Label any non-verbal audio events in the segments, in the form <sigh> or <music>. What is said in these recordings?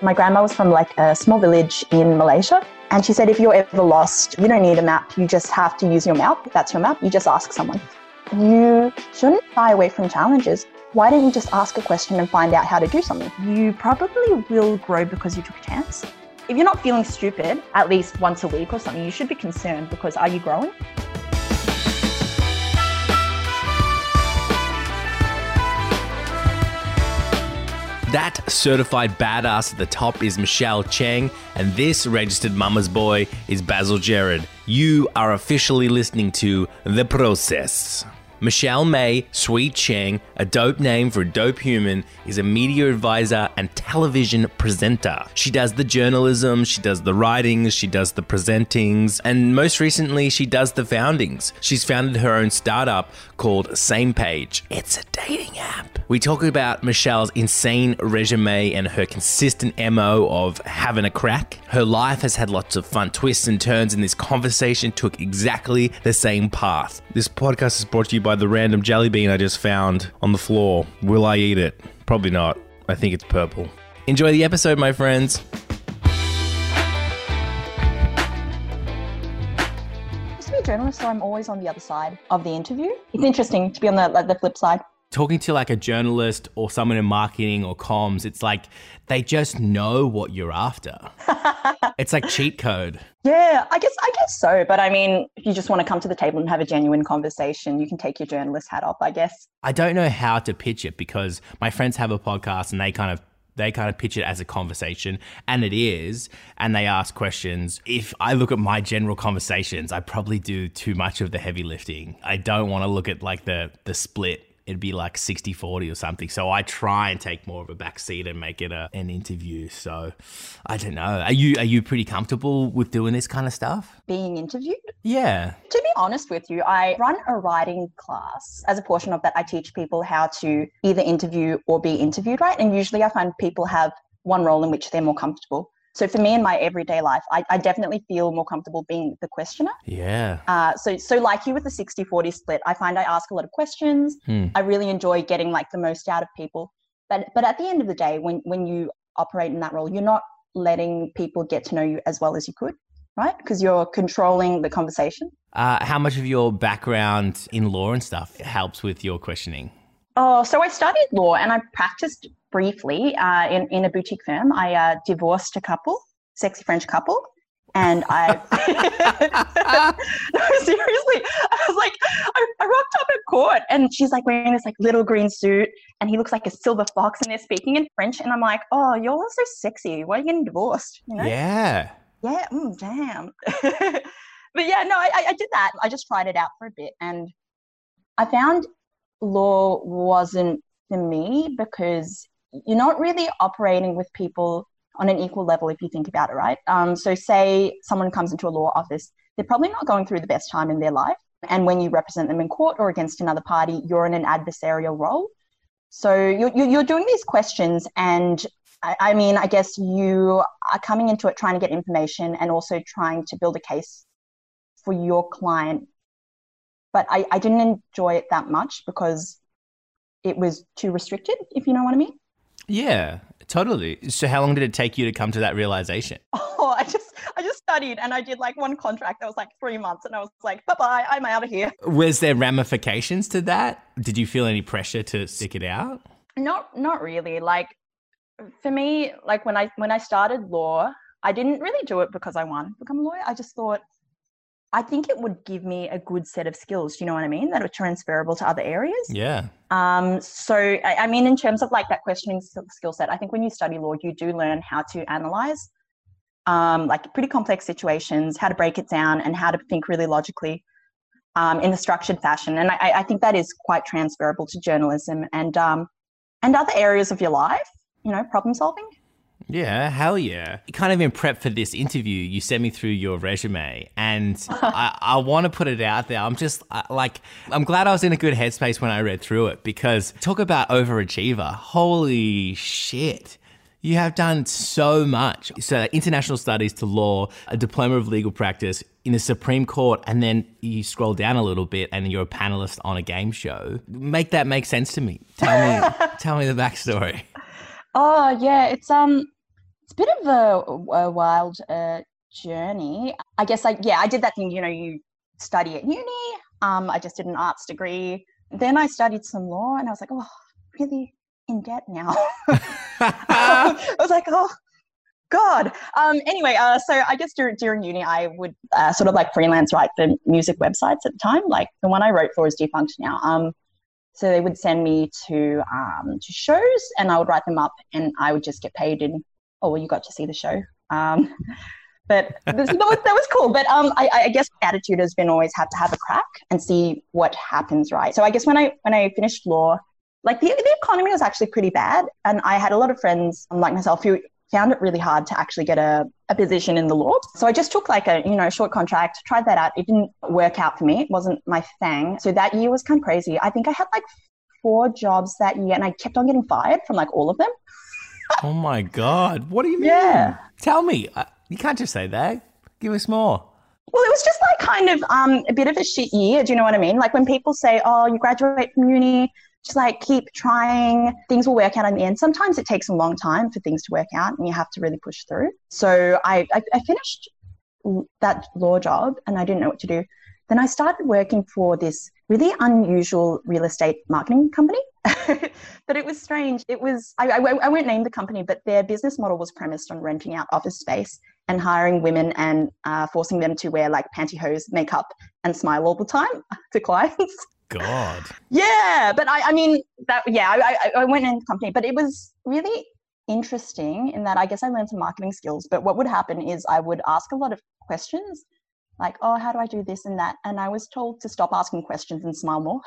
My grandma was from like a small village in Malaysia. And she said, if you're ever lost, you don't need a map. You just have to use your map. That's your map. You just ask someone. You shouldn't shy away from challenges. Why don't you just ask a question and find out how to do something? You probably will grow because you took a chance. If you're not feeling stupid at least once a week or something, you should be concerned because are you growing? That certified badass at the top is Michelle Cheng, and this registered mama's boy is Basil Gerard. You are officially listening to The Process. Michelle May Sweet Cheng, a dope name for a dope human, is a media advisor and television presenter. She does the journalism, she does the writings, she does the presentings, and most recently, she does the foundings. She's founded her own startup called Same Page. It's a dating app. We talk about Michelle's insane resume and her consistent MO of having a crack. Her life has had lots of fun twists and turns, and this conversation took exactly the same path. This podcast is brought to you by the random jelly bean I just found on the floor. Will I eat it? Probably not. I think it's purple. Enjoy the episode, my friends. Journalist, so I'm always on the other side of the interview. It's interesting to be on the like, the flip side. Talking to like a journalist or someone in marketing or comms, it's like they just know what you're after. <laughs> it's like cheat code. Yeah, I guess I guess so. But I mean, if you just want to come to the table and have a genuine conversation, you can take your journalist hat off, I guess. I don't know how to pitch it because my friends have a podcast and they kind of they kind of pitch it as a conversation and it is and they ask questions. If i look at my general conversations i probably do too much of the heavy lifting. I don't want to look at like the the split it'd be like 60 40 or something. So I try and take more of a back seat and make it a, an interview. So I don't know. Are you are you pretty comfortable with doing this kind of stuff? Being interviewed? Yeah. To be honest with you, I run a writing class. As a portion of that, I teach people how to either interview or be interviewed, right? And usually I find people have one role in which they're more comfortable. So for me in my everyday life, I, I definitely feel more comfortable being the questioner. Yeah. Uh, so so like you with the 60-40 split, I find I ask a lot of questions. Hmm. I really enjoy getting like the most out of people. But but at the end of the day, when when you operate in that role, you're not letting people get to know you as well as you could, right? Because you're controlling the conversation. Uh, how much of your background in law and stuff helps with your questioning? Oh, so I studied law and I practiced briefly uh, in, in a boutique firm. I uh, divorced a couple, sexy French couple. And I, no, <laughs> <laughs> seriously, I was like, I, I rocked up at court and she's like wearing this like little green suit and he looks like a silver fox and they're speaking in French. And I'm like, oh, you're all so sexy. Why are you getting divorced? You know? Yeah. Yeah, mm, damn. <laughs> but yeah, no, I, I did that. I just tried it out for a bit and I found law wasn't for me because you're not really operating with people on an equal level if you think about it, right? Um, so, say someone comes into a law office, they're probably not going through the best time in their life. And when you represent them in court or against another party, you're in an adversarial role. So, you're, you're doing these questions, and I, I mean, I guess you are coming into it trying to get information and also trying to build a case for your client. But I, I didn't enjoy it that much because it was too restricted, if you know what I mean. Yeah, totally. So how long did it take you to come to that realization? <laughs> Oh, I just I just studied and I did like one contract that was like three months and I was like, bye bye, I'm out of here. <laughs> Was there ramifications to that? Did you feel any pressure to stick it out? Not not really. Like for me, like when I when I started law, I didn't really do it because I wanted to become a lawyer. I just thought I think it would give me a good set of skills. Do You know what I mean? That are transferable to other areas. Yeah. Um, so, I, I mean, in terms of like that questioning skill set, I think when you study law, you do learn how to analyze um, like pretty complex situations, how to break it down, and how to think really logically um, in a structured fashion. And I, I, think that is quite transferable to journalism and um, and other areas of your life. You know, problem solving. Yeah, hell yeah. Kind of in prep for this interview, you sent me through your resume, and <laughs> I, I want to put it out there. I'm just uh, like, I'm glad I was in a good headspace when I read through it because talk about overachiever. Holy shit. You have done so much. So, international studies to law, a diploma of legal practice in the Supreme Court, and then you scroll down a little bit and you're a panelist on a game show. Make that make sense to me. Tell me, <laughs> tell me the backstory. Oh yeah, it's um it's a bit of a, a wild uh, journey. I guess like yeah, I did that thing. You know, you study at uni. Um, I just did an arts degree. Then I studied some law, and I was like, oh, really in debt now. <laughs> <laughs> I was like, oh, God. Um, anyway, uh, so I guess during, during uni, I would uh, sort of like freelance write for music websites at the time. Like the one I wrote for is defunct now. Um, so they would send me to um, to shows, and I would write them up, and I would just get paid in. Oh, well, you got to see the show. Um, <laughs> but this, that, was, that was cool. But um, I, I guess my attitude has been always have to have a crack and see what happens, right? So I guess when I when I finished law, like the, the economy was actually pretty bad, and I had a lot of friends like myself who found it really hard to actually get a, a position in the law. So I just took like a, you know, short contract, tried that out. It didn't work out for me. It wasn't my thing. So that year was kind of crazy. I think I had like four jobs that year and I kept on getting fired from like all of them. oh my God. What do you mean? Yeah. Tell me. You can't just say that. Give us more. Well, it was just like kind of um, a bit of a shit year. Do you know what I mean? Like when people say, oh, you graduate from uni, just like keep trying. Things will work out in the end. Sometimes it takes a long time for things to work out and you have to really push through. So I, I, I finished that law job and I didn't know what to do. Then I started working for this really unusual real estate marketing company. <laughs> but it was strange. It was, I, I, I, won't name the company, but their business model was premised on renting out office space and hiring women and uh, forcing them to wear like pantyhose, makeup, and smile all the time <laughs> to clients. God. Yeah, but I, I mean that. Yeah, I, I, I went in the company, but it was really interesting in that I guess I learned some marketing skills. But what would happen is I would ask a lot of questions, like, "Oh, how do I do this and that?" And I was told to stop asking questions and smile more.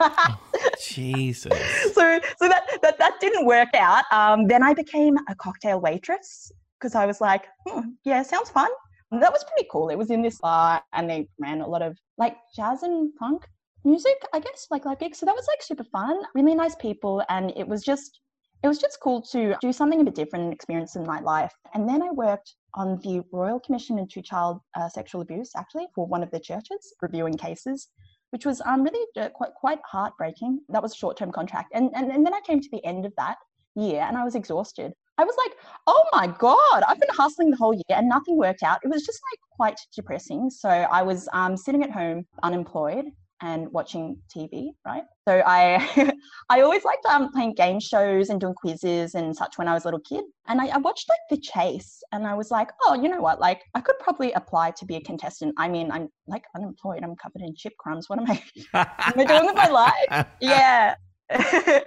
oh, <laughs> Jesus. So, so that, that that didn't work out. Um, then I became a cocktail waitress because I was like, hmm, "Yeah, sounds fun." And that was pretty cool. It was in this bar, and they ran a lot of like jazz and funk music, I guess, like live gigs. So that was like super fun, really nice people, and it was just it was just cool to do something a bit different and experience some nightlife. And then I worked on the Royal Commission into Child uh, Sexual Abuse, actually, for one of the churches, reviewing cases, which was um, really uh, quite quite heartbreaking. That was a short term contract, and, and and then I came to the end of that year, and I was exhausted. I was like, oh my God, I've been hustling the whole year and nothing worked out. It was just like quite depressing. So I was um, sitting at home unemployed and watching TV, right? So I <laughs> I always liked um, playing game shows and doing quizzes and such when I was a little kid. And I, I, watched like The Chase and I was like, oh, you know what? Like I could probably apply to be a contestant. I mean, I'm like unemployed. I'm covered in chip crumbs. What am I, <laughs> am I doing with my life? Yeah. <laughs>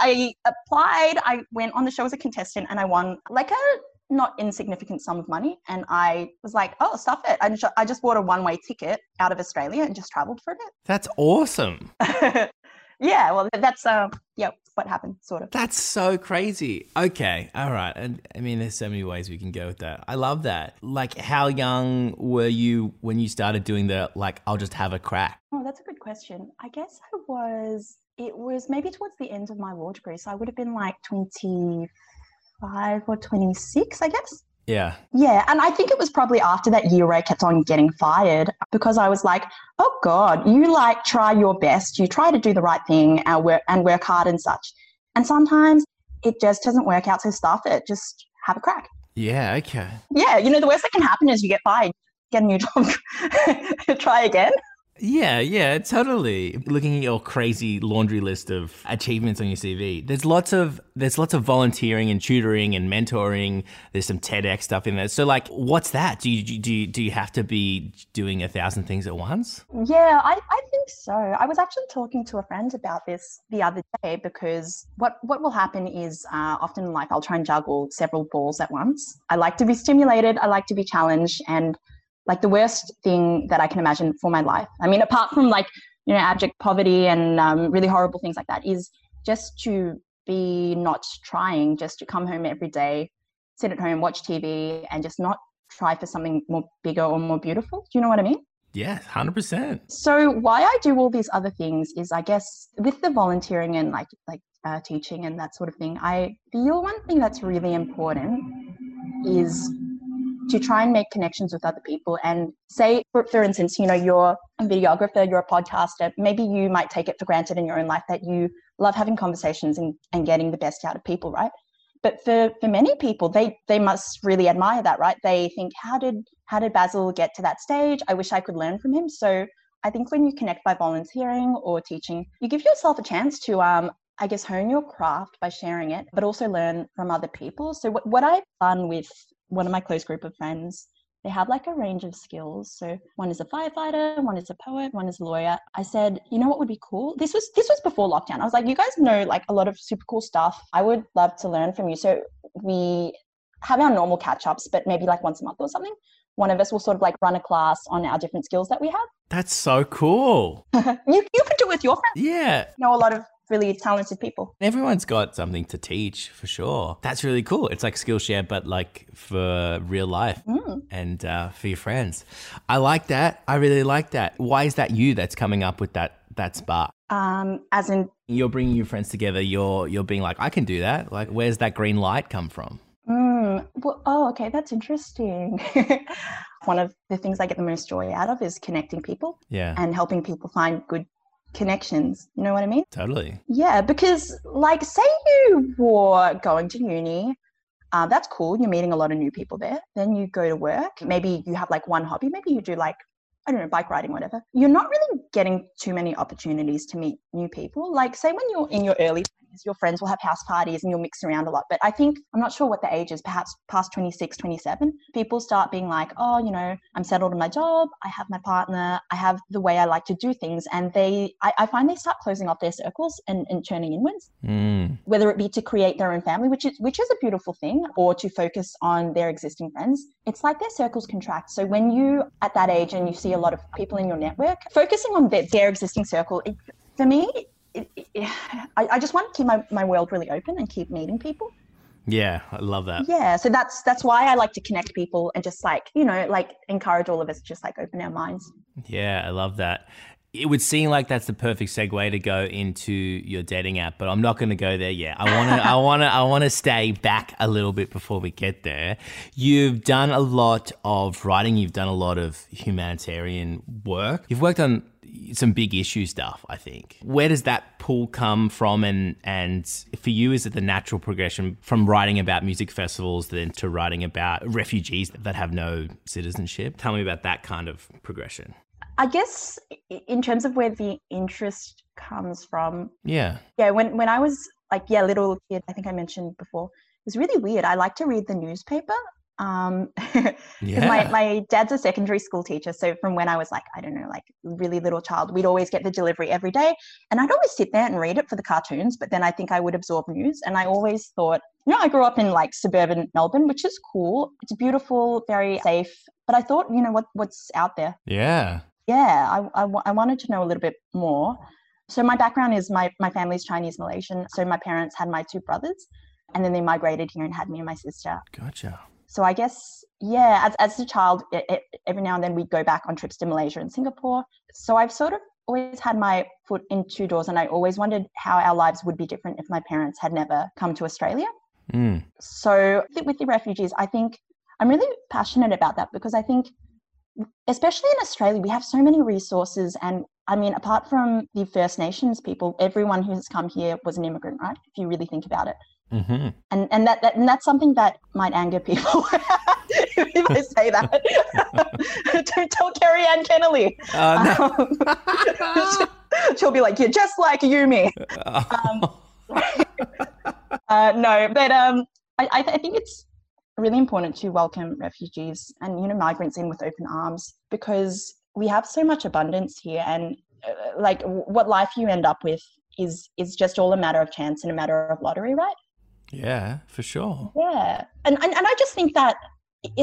I applied. I went on the show as a contestant and I won like a not insignificant sum of money. And I was like, oh, stuff it. I just, I just bought a one way ticket out of Australia and just traveled for a bit. That's awesome. <laughs> yeah, well, that's, uh, yeah, what happened, sort of. That's so crazy. Okay, all right. And I mean, there's so many ways we can go with that. I love that. Like, how young were you when you started doing the, like, I'll just have a crack? Oh, that's a good question. I guess I was, it was maybe towards the end of my law degree. So I would have been like 25 25 or 26, I guess. Yeah. Yeah. And I think it was probably after that year where I kept on getting fired because I was like, oh God, you like try your best. You try to do the right thing and work, and work hard and such. And sometimes it just doesn't work out. So stuff it. Just have a crack. Yeah. Okay. Yeah. You know, the worst that can happen is you get fired, get a new <laughs> job, try again. Yeah, yeah, totally. Looking at your crazy laundry list of achievements on your CV, there's lots of there's lots of volunteering and tutoring and mentoring. There's some TEDx stuff in there. So, like, what's that? Do you do you, do you have to be doing a thousand things at once? Yeah, I, I think so. I was actually talking to a friend about this the other day because what what will happen is uh, often like I'll try and juggle several balls at once. I like to be stimulated. I like to be challenged and like the worst thing that I can imagine for my life. I mean, apart from like, you know, abject poverty and um, really horrible things like that, is just to be not trying, just to come home every day, sit at home, watch TV, and just not try for something more bigger or more beautiful. Do you know what I mean? Yeah, 100%. So why I do all these other things is I guess with the volunteering and like like uh, teaching and that sort of thing, I feel one thing that's really important is to try and make connections with other people. And say for, for instance you know you're a videographer you're a podcaster maybe you might take it for granted in your own life that you love having conversations and, and getting the best out of people right? But for for many people they they must really admire that right? They think how did how did basil get to that stage? I wish i could learn from him. So i think when you connect by volunteering or teaching you give yourself a chance to um I guess hone your craft by sharing it, but also learn from other people. So what, what I've done with one of my close group of friends they have like a range of skills. So one is a firefighter, one is a poet, one is a lawyer. I said, you know what would be cool? This was this was before lockdown. I was like, you guys know like a lot of super cool stuff. I would love to learn from you. So we have our normal catch ups, but maybe like once a month or something. One of us will sort of like run a class on our different skills that we have. That's so cool. <laughs> you you could do it with your friends. Yeah. You know a lot of really talented people. Everyone's got something to teach for sure. That's really cool. It's like Skillshare, but like for real life Mm. and uh, for your friends. I like that. I really like that. Why is that you that's coming up with that that spark? Um, as in, You're bringing your friends together. You're you're being like, I can do that. Like, where's that green light come from? mm, well, oh, okay, that's interesting. <laughs> One of the things I get the most joy out of is connecting people Yeah, and helping people find good connections. You know what I mean? totally. Yeah, because like, say you were going to uni, uh, that's cool. You're meeting a lot of new people there. Then you go to work. Maybe you have like one hobby. Maybe you do like I don't know, bike riding, whatever. You're not really getting too many opportunities to meet new people. Like, say when you're in your early 20s, your friends will have house parties and you'll mix around a lot. But I think, I'm not sure what the age is, perhaps past 26, 27, people start being like, oh, you know, I'm settled in my job, I have my partner, I have the way I like to do things. And they, I, I find they start closing off their circles and, and turning inwards Mm. whether it be to create their own family, which is which is a beautiful thing, or to focus on their existing friends. It's like their circles contract. So when you at that age and you see a lot of people in your network, focusing on their, their existing circle, it, for me, it, <sighs> it, I, I just want to keep my, my world really open and keep meeting people. Yeah, I love that. Yeah, so that's that's why I like to connect people and just like you know like encourage all of us to just like open our minds. Yeah, I love that. It would seem like that's the perfect segue to go into your dating app, but I'm not going to go there yet. I want to, I <laughs> want to, I want to stay back a little bit before we get there. You've done a lot of writing. You've done a lot of humanitarian work. You've worked on some big issue stuff. I think. Where does that pull come from? And and for you, is it the natural progression from writing about music festivals then to writing about refugees that have no citizenship? Tell me about that kind of progression. I guess in terms of where the interest comes from, Yeah. yeah when when i was like yeah little kid i think i mentioned before it was really weird i like to read the newspaper um <laughs> Yeah. my, my dad's a secondary school teacher so from when i was like i don't know like really little child we'd always get the delivery every day and i'd always sit there and read it for the cartoons but then i think i would absorb news and i always thought you know i grew up in like suburban melbourne which is cool it's beautiful very safe but i thought you know what what's out there yeah. yeah I, I, I wanted to know a little bit more so my background is my, my family's chinese malaysian so my parents had my two brothers and then they migrated here and had me and my sister Gotcha. So i guess yeah as, as a child it, it, every now and then we'd go back on trips to malaysia and singapore so i've sort of always had my foot in two doors and i always wondered how our lives would be different if my parents had never come to australia Mm. so th- with the refugees, I think I'm really passionate about that because I think, especially in Australia, we have so many resources. And I mean, apart from the First Nations people, everyone who has come here was an immigrant, right? If you really think about it. Hmm And, and, that, that, and that's something that might anger people <laughs> if I say that. <laughs> Don't tell Carrie Ann Kennelly. Uh, Um, <laughs> she'll be like, You're just like Yumi. no. uh, no, but um, I, I, th- I think it's really important to welcome refugees and you know migrants in with open arms because we have so much abundance here, and uh, like w- what life you end up with is is just all a matter of chance and a matter of lottery, right? Yeah, for sure. Yeah, and and, and I just think that.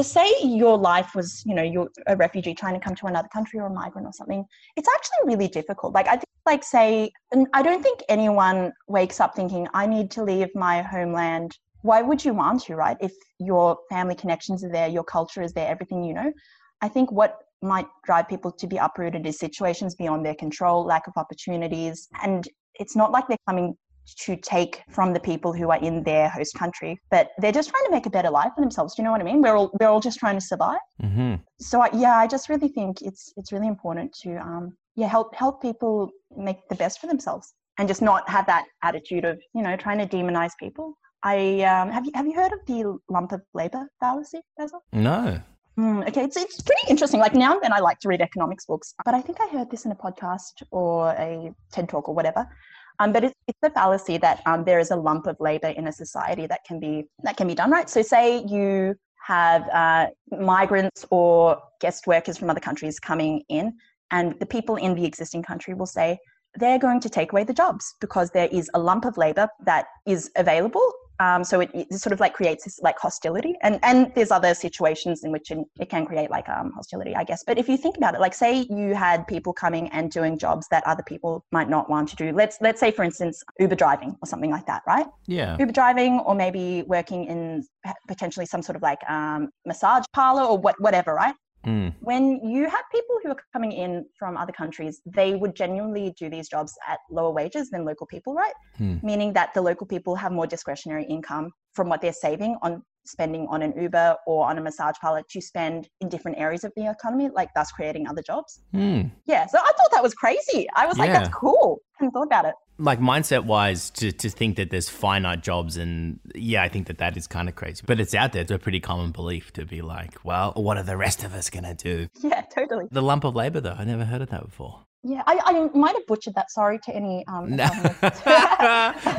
Say your life was, you know, you're a refugee trying to come to another country or a migrant or something. It's actually really difficult. Like I think, like say, and I don't think anyone wakes up thinking, I need to leave my homeland. Why would you want to, right? If your family connections are there, your culture is there, everything you know. I think what might drive people to be uprooted is situations beyond their control, lack of opportunities, and it's not like they're coming to take from the people who are in their host country, but they're just trying to make a better life for themselves. Do you know what I mean? We're all we're all just trying to survive. hmm So I, yeah, I just really think it's it's really important to um yeah help help people make the best for themselves and just not have that attitude of you know trying to demonize people. I um, have you have you heard of the lump of labor fallacy, Basil? No. Mm, okay, it's it's pretty interesting. Like now and then, I like to read economics books, but I think I heard this in a podcast or a TED talk or whatever. Um, but it's, it's the fallacy that um, there is a lump of labor in a society that can be that can be done right. So, say you have uh, migrants or guest workers from other countries coming in, and the people in the existing country will say they're going to take away the jobs because there is a lump of labor that is available um, so it, it, sort of like creates this like hostility, and and there's other situations in which it, it can create like um, hostility, I guess. But if you think about it, like say you had people coming and doing jobs that other people might not want to do. Let's let's say for instance Uber driving or something like that, right? Yeah. Uber driving, or maybe working in potentially some sort of like um, massage parlor or what whatever, right? Mm. When you have people who are coming in from other countries, they would genuinely do these jobs at lower wages than local people, right? Mm. Meaning that the local people have more discretionary income from what they're saving on spending on an Uber or on a massage parlor to spend in different areas of the economy, like thus creating other jobs. Mm. Yeah, so I thought that was crazy. I was like, that's cool. I hadn't thought about it. Like mindset wise, to, to think that there's finite jobs, and yeah, I think that that is kind of crazy. But it's out there. It's a pretty common belief to be like, well, what are the rest of us going to do? <laughs> Yeah, totally. The lump of labor, though, I never heard of that before. Yeah, I, I might have butchered that. Sorry to any um, No. <laughs> <laughs> we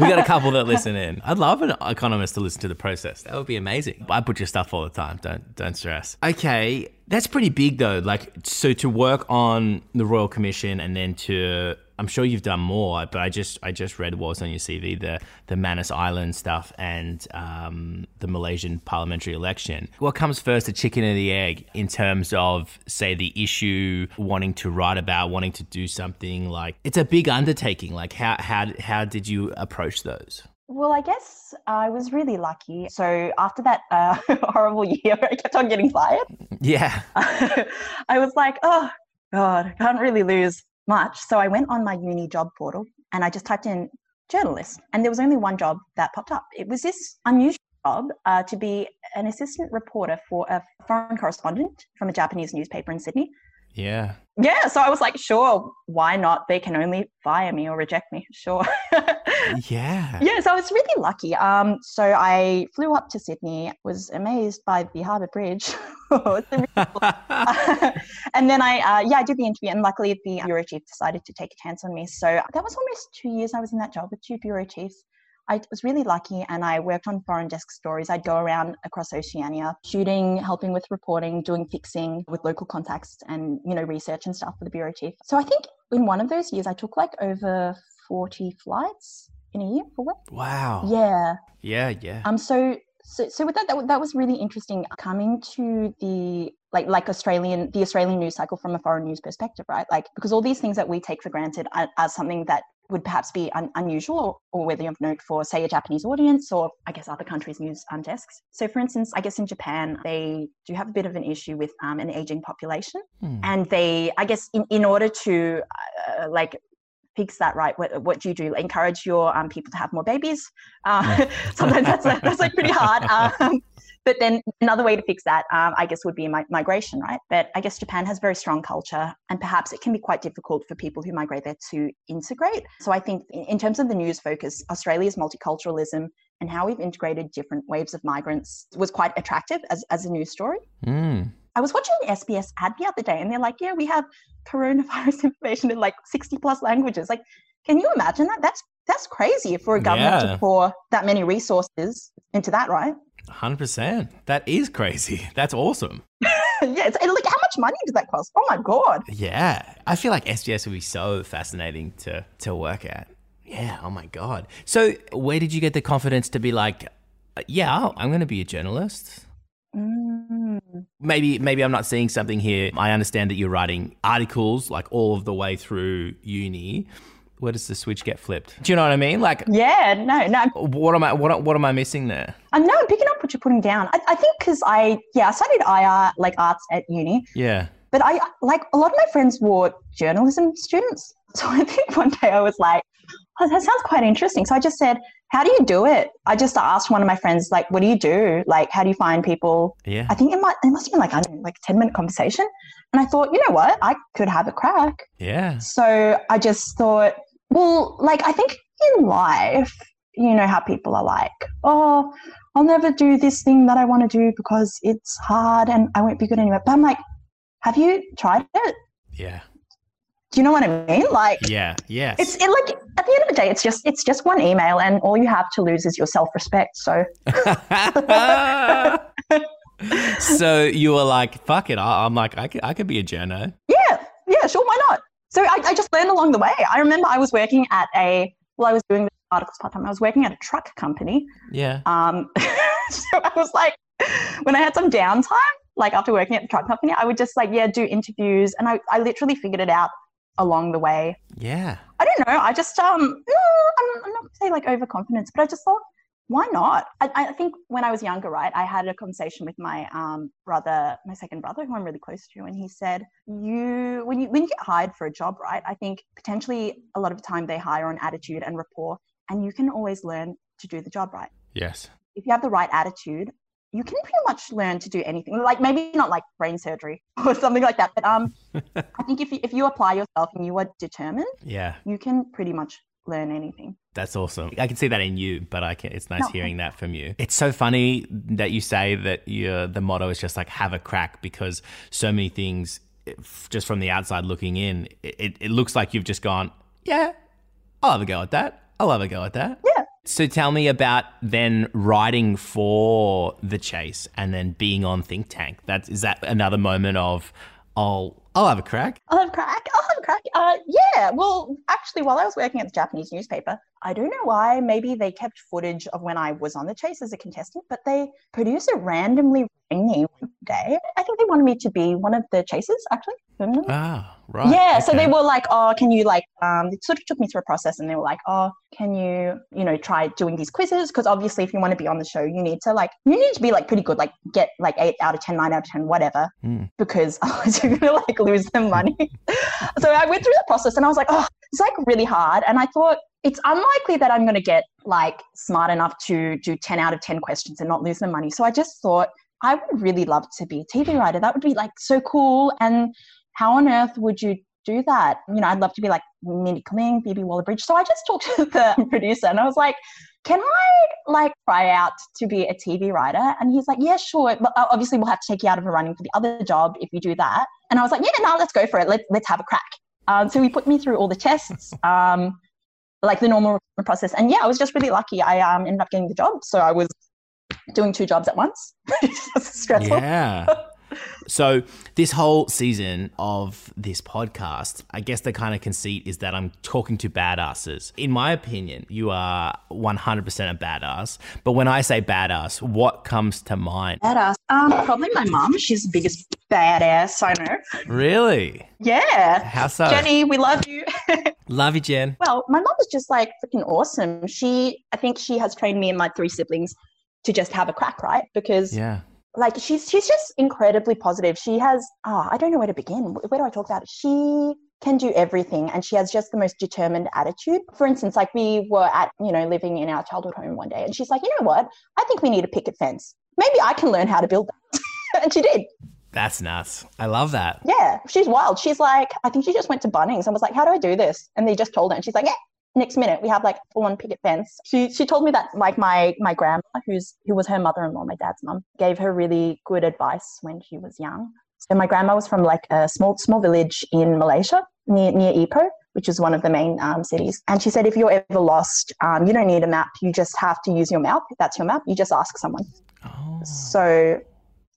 got a couple that listen in. I'd love an economist to listen to the process. That would be amazing. I put your stuff all the time. Don't don't stress. Okay, that's pretty big though. Like so to work on the Royal Commission and then to I'm sure you've done more, but I just I just read what was on your CV the the Manus Island stuff and um, the Malaysian parliamentary election. What comes first, the chicken or the egg, in terms of say the issue, wanting to write about, wanting to do something like it's a big undertaking. Like how how how did you approach those? Well, I guess I was really lucky. So after that uh, <laughs> horrible year, <laughs> I kept on getting fired. Yeah. <laughs> I was like, oh god, I can't really lose much. So I went on my uni job portal and I just typed in journalist, and there was only one job that popped up. It was this unusual job uh, to be an assistant reporter for a foreign correspondent from a Japanese newspaper in Sydney. Yeah. Yeah, so I was like, sure, why not? They can only fire me or reject me. Sure. <laughs> Yeah. yeah, so I was really lucky. Um, so I flew up to Sydney, was amazed by the Harbour Bridge. <laughs> It's a really cool- <laughs> and then I, uh, yeah, I did the interview, and luckily the bureau chief decided to take a chance on me. So that was almost two years I was in that job with two bureau chiefs. I was really lucky, and I worked on foreign desk stories. I'd go around across Oceania, shooting, helping with reporting, doing fixing with local contacts, and you know research and stuff for the bureau chief. So I think in one of those years, I took like over forty flights in a year for work. Wow. Yeah. Yeah. Yeah. Um. So so so with that, that that was really interesting coming to the like like Australian the Australian news cycle from a foreign news perspective, right? Like because all these things that we take for granted are, are something that would perhaps be un- unusual or, or worthy of note for say a Japanese audience or I guess other countries' news um, desks. So for instance, I guess in Japan they do have a bit of an issue with um, an aging population, Hmm. and they I guess in, in order to uh, like fix that right what, what do you do encourage your um, people to have more babies uh, <laughs> sometimes that's, like- that's like pretty hard <laughs> um, but then another way to fix that um, i guess would be mi- migration right but i guess japan has very strong culture and perhaps it can be quite difficult for people who migrate there to integrate so i think in, in terms of the news focus australia's multiculturalism and how we've integrated different waves of migrants was quite attractive as, as a news story Mm. I was watching an SBS ad the other day and they're like, yeah, we have coronavirus <laughs> information in like 60 plus languages. Like, can you imagine that? That's that's crazy for a government Yeah. to pour that many resources into that, right? 100%. That is crazy. <laughs> That's awesome. <laughs> yeah, it's and like how much money does that cost? Oh my god. Yeah. I feel like SBS would be so fascinating to, to work at. Yeah. Oh my God. So, where did you get the confidence to be like, uh, yeah, I'm going to be a journalist? Mm. Maybe, maybe I'm not seeing something here. I understand that you're writing articles like all of the way through uni. Where does the switch get flipped? Do you know what I mean? Like, Yeah, no, no. what am I, what, what am I missing there? Uh, I know I'm picking up what you're putting down. I, I think because I, yeah, I studied IR, like arts at uni, Yeah. but I, like, a lot of my friends were journalism students. <laughs> So I think one day I was like, oh, that sounds quite interesting. So I just said, how do you do it? I just asked one of my friends, like, what do you do? Like, how do you find people? Yeah. I think it might, it must have been like, I don't know, like a 10 minute conversation. And I thought, you know what? I could have a crack. Yeah. So I just thought, well, like, I think in life, you know how people are like, oh, I'll never do this thing that I want to do because it's hard and I won't be good anyway. But I'm like, have you tried it? Yeah. Do you know what I mean? Like, Yeah. Yes. it's it, like at the end of the day, it's just it's just one email, and all you have to lose is your self respect. So <laughs> so you were like, fuck it. I, I'm like, I could, I could be a journo. yeah, yeah, sure, why not? So I, I just learned along the way. I remember I was working at a well, I was doing the articles part time. I was working at a truck company. Yeah. Um, <laughs> so I was like, when I had some downtime, like after working at the truck company, I would just like yeah do interviews, and I I literally figured it out along the way. Yeah. I don't know. I just um, I'm, I'm not say like overconfidence, but I just thought, why not? I, I think when I was younger, right, I had a conversation with my um brother, my second brother, who I'm really close to, and he said, you when you when you get hired for a job, right, I think potentially a lot of the time they hire on attitude and rapport, and you can always learn to do the job right. Yes. If you have the right attitude, you can pretty much learn to do anything. Like maybe not like brain surgery <laughs> or something like that, but um, <laughs> I think if you, if you apply yourself and you are determined, Yeah. you can pretty much learn anything. That's awesome. I can see that in you, but I can. It's nice No. hearing that from you. It's so funny that you say that your the motto is just like have a crack because so many things, just from the outside looking in, it, it looks like you've just gone, yeah, I'll have a go at that. I'll have a go at that. Yeah. So tell me about then writing for the chase and then being on Think Tank. That is that another moment of I'll I'll have a crack. I'll have a crack. I'll have a crack. Uh, yeah. Well, actually, while I was working at the Japanese newspaper, I don't know why. Maybe they kept footage of when I was on the chase as a contestant, but they produce producer randomly rang me one day. I think they wanted me to be one of the chasers, actually. Ah, right. yeah. So they were like, "Oh, can you like?" Um, it sort of took me through a process, and they were like, "Oh, can you, you know, try doing these quizzes? Because obviously, if you want to be on the show, you need to like, you need to be like pretty good, like get like eight out of ten, nine out of ten, whatever, Mm. because <laughs> otherwise you're gonna like lose the money." <laughs> so I went through the process, and I was like, "Oh, it's like really hard," and I thought. It's unlikely that I'm going to get like smart enough to do 10 out of 10 questions and not lose the money. So I just thought I would really love to be a TV writer. That would be like so cool. And how on earth would you do that? You know, I'd love to be like Mindy Kaling, Phoebe Waller-Bridge. So I just talked <laughs> to the producer and I was like, can I like try out to be a TV writer? And he's like, yeah, sure. But uh, obviously we'll have to take you out of a running for the other job if you do that. And I was like, yeah, no, let's go for it. Let's, let's have a crack. Um, so he put me through all the tests, um, like the normal process. And yeah, I was just really lucky. I um, ended up getting the job. So I was doing two jobs at once. <laughs> Stressful. Yeah. <laughs> So this whole season of this podcast, I guess the kind of conceit is that I'm talking to badasses. In my opinion, you are 100% a badass. But when I say badass, what comes to mind? Badass. Um, probably my mom. She's the biggest badass I know. Really? Yeah. How so? Jenny, we love you. <laughs> Love you, Jen. well, my mom is just like freaking awesome. She, I think she has trained me and my three siblings to just have a crack, right? Because Yeah. Like she's she's just incredibly positive. She has oh, I don't know where to begin. Where do I talk about it? She can do everything and she has just the most determined attitude. For instance, like we were at, you know, living in our childhood home one day and she's like, "You know what? I think we need a picket fence. Maybe I can learn how to build that." <laughs> and she did. That's nuts. I love that. Yeah, she's wild. She's like, I think she just went to Bunnings and was like, "How do I do this?" And they just told her, and she's like, "Yeah." Next minute, we have like full on picket fence. She she told me that like my my grandma, who's who was her mother in law, my dad's mum, gave her really good advice when she was young. So my grandma was from like a small small village in Malaysia near near Ipoh, which is one of the main um, cities. And she said, if you're ever lost, um, you don't need a map. You just have to use your mouth. If that's your map, you just ask someone. Oh. So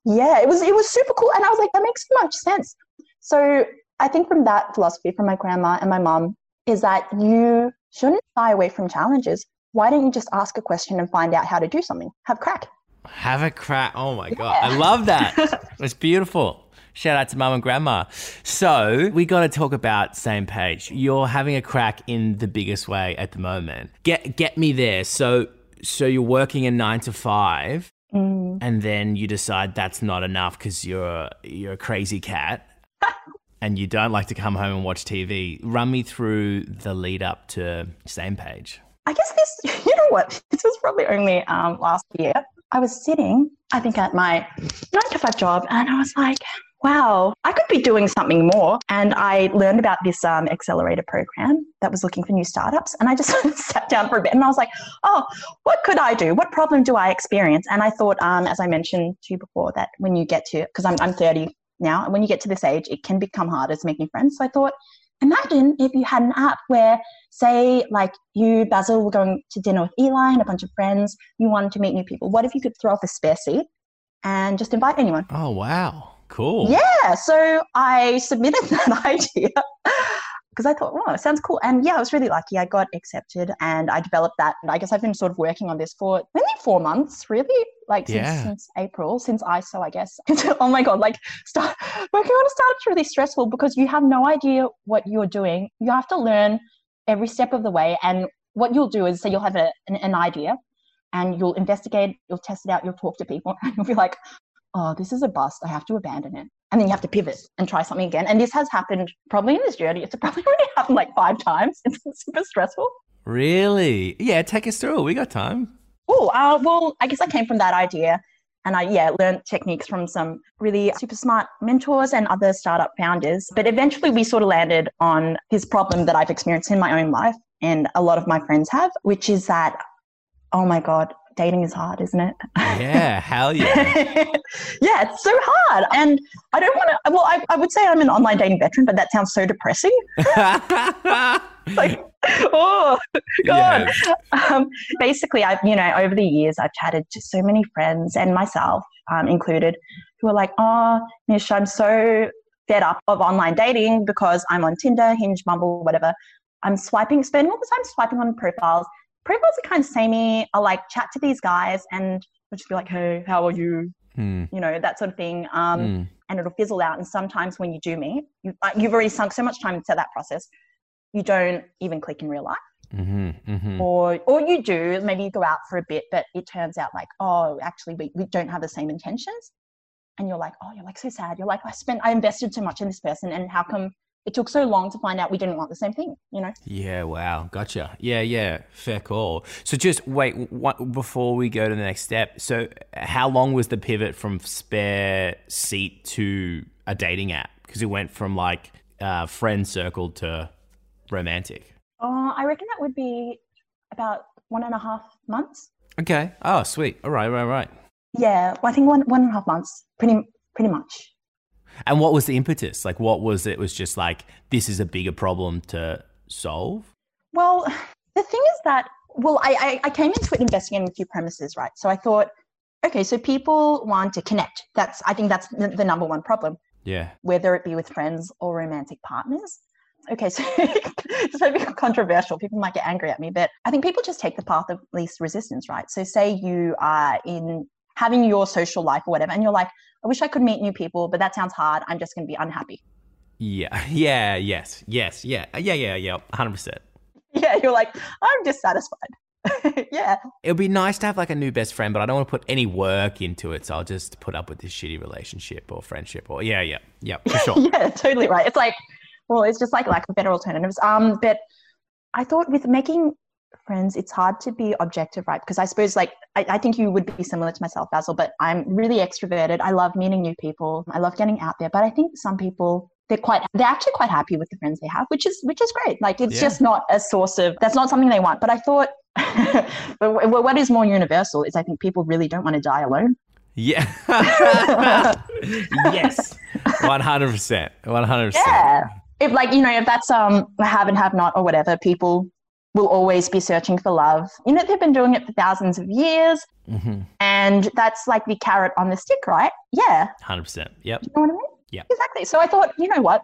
yeah, it was it was super cool, and I was like, that makes so much sense. So I think from that philosophy from my grandma and my mom is that you shouldn't shy away from challenges. Why don't you just ask a question and find out how to do something? Have crack. Have a crack. Oh my God. I love that. <laughs> It's beautiful. Shout out to mum and grandma. So, we got to talk about same page. You're having a crack in the biggest way at the moment. Get get me there. So, so you're working a 9 to 5 Mm. and then you decide that's not enough cuz you're you're a crazy cat <laughs> and you don't like to come home and watch TV. Run me through the lead up to same page. I guess this, <laughs> you know what? This was probably only um, last year. I was sitting, I think, at my nine to five job, and I was like, wow, I could be doing something more. And I learned about this um, accelerator program that was looking for new startups. And I just <laughs> sat down for a bit and I was like, oh, what could I do? What problem do I experience? And I thought, um, as I mentioned to you before, that when you get to, because I'm, I'm 30 now, and when you get to this age, it can become harder to make new friends. So I thought, imagine if you had an app where, say, like you, Basil, were going to dinner with Eli and a bunch of friends, you wanted to meet new people. What if you could throw off a spare seat and just invite anyone? Oh, wow. Cool. Yeah. So I submitted <laughs> that idea because I thought, oh, it sounds cool. And yeah, I was really lucky. I got accepted and I developed that. And I guess I've been sort of working on this for maybe four months, really, like since, Yeah. since April, since ISO, I guess. <laughs> oh my God, like start, working on a startup's really stressful because you have no idea what you're doing. You have to learn every step of the way. And what you'll do is say you'll have a, an, an idea and you'll investigate, you'll test it out, you'll talk to people, <laughs> and you'll be like, oh, this is a bust. I have to abandon it. And then you have to pivot and try something again. And this has happened probably in this journey. It's probably <laughs> already happened like five times. It's super stressful. Really? Yeah, take us through. We got time. Oh, uh, well, I guess I came from that idea. And I, yeah, learned techniques from some really super smart mentors and other startup founders. But eventually we sort of landed on this problem that I've experienced in my own life and a lot of my friends have, which is that, oh my God, dating is hard, isn't it? Yeah, hell yeah. <laughs> yeah, it's so hard. And I don't want to, well, I, I would say I'm an online dating veteran, but that sounds so depressing. <laughs> <laughs> Like, oh, God. Yes. Um, basically, I've, you know, over the years, I've chatted to so many friends and myself um, included who are like, oh, Mish, I'm so fed up of online dating because I'm on Tinder, Hinge, Bumble, whatever. I'm swiping, spending all the time swiping on profiles. Profiles are kind of samey. I'll like chat to these guys and I'll just be like, hey, how are you? Hmm, You know, that sort of thing. Um, hmm. and it'll fizzle out. And sometimes when you do meet, you, like, you've already sunk so much time into that process, you don't even click in real life. Mhm, mhm. Or, or you do, maybe you go out for a bit, but it turns out like, oh, actually, we, we don't have the same intentions. And you're like, oh, you're like so sad. You're like, I spent, I invested so much in this person, and how come it took so long to find out we didn't want the same thing? You know? Yeah, wow. Gotcha. Yeah, yeah. Fair call. So just wait what, before we go to the next step. So how long was the pivot from spare seat to a dating app? Because it went from like uh, friend circle to romantic. Oh, I reckon that would be about one and a half months. Okay. Oh, sweet. All right, right, right. Yeah, well, I think one one and a half months, pretty pretty much. And what was the impetus? Like, what was it? Was just like this is a bigger problem to solve. Well, the thing is that, well, I, I, I came into it investigating a few premises, right? So I thought, okay, so people want to connect. That's, I think that's the, the number one problem, Yeah. whether it be with friends or romantic partners. Okay, so <laughs> might be controversial. People might get angry at me, but I think people just take the path of least resistance, right? So say you are in having your social life or whatever, and you're like, I wish I could meet new people, but that sounds hard. I'm just going to be unhappy. Yeah. <laughs> Yeah. Yes. Yes. Yeah. Yeah. Yeah. Yeah. Hundred percent. <laughs> Yeah, you're like, I'm dissatisfied. <laughs> yeah. It would be nice to have like a new best friend, but I don't want to put any work into it. So I'll just put up with this shitty relationship or friendship or yeah, yeah, yeah, for sure. yeah, totally right. It's like, well, it's just like lack of better alternatives. Um, but I thought with making friends, it's hard to be objective, right? Because I suppose like I, I think you would be similar to myself, Basil, but I'm really extroverted. I love meeting new people. I love getting out there. But I think some people they're quite they're actually quite happy with the friends they have, which is which is great. Like it's Yeah. just not a source of that's not something they want. But I thought <laughs> but what is more universal is I think people really don't want to die alone. Yeah. <laughs> yes. One hundred percent. One hundred percent. Yeah. If like, you know, if that's um have and have not or whatever, people will always be searching for love. You know, they've been doing it for thousands of years Mm-hmm. and that's like the carrot on the stick, right? Yeah. Hundred percent. Yep. You know what I mean? Yeah. Exactly. So I thought, you know what?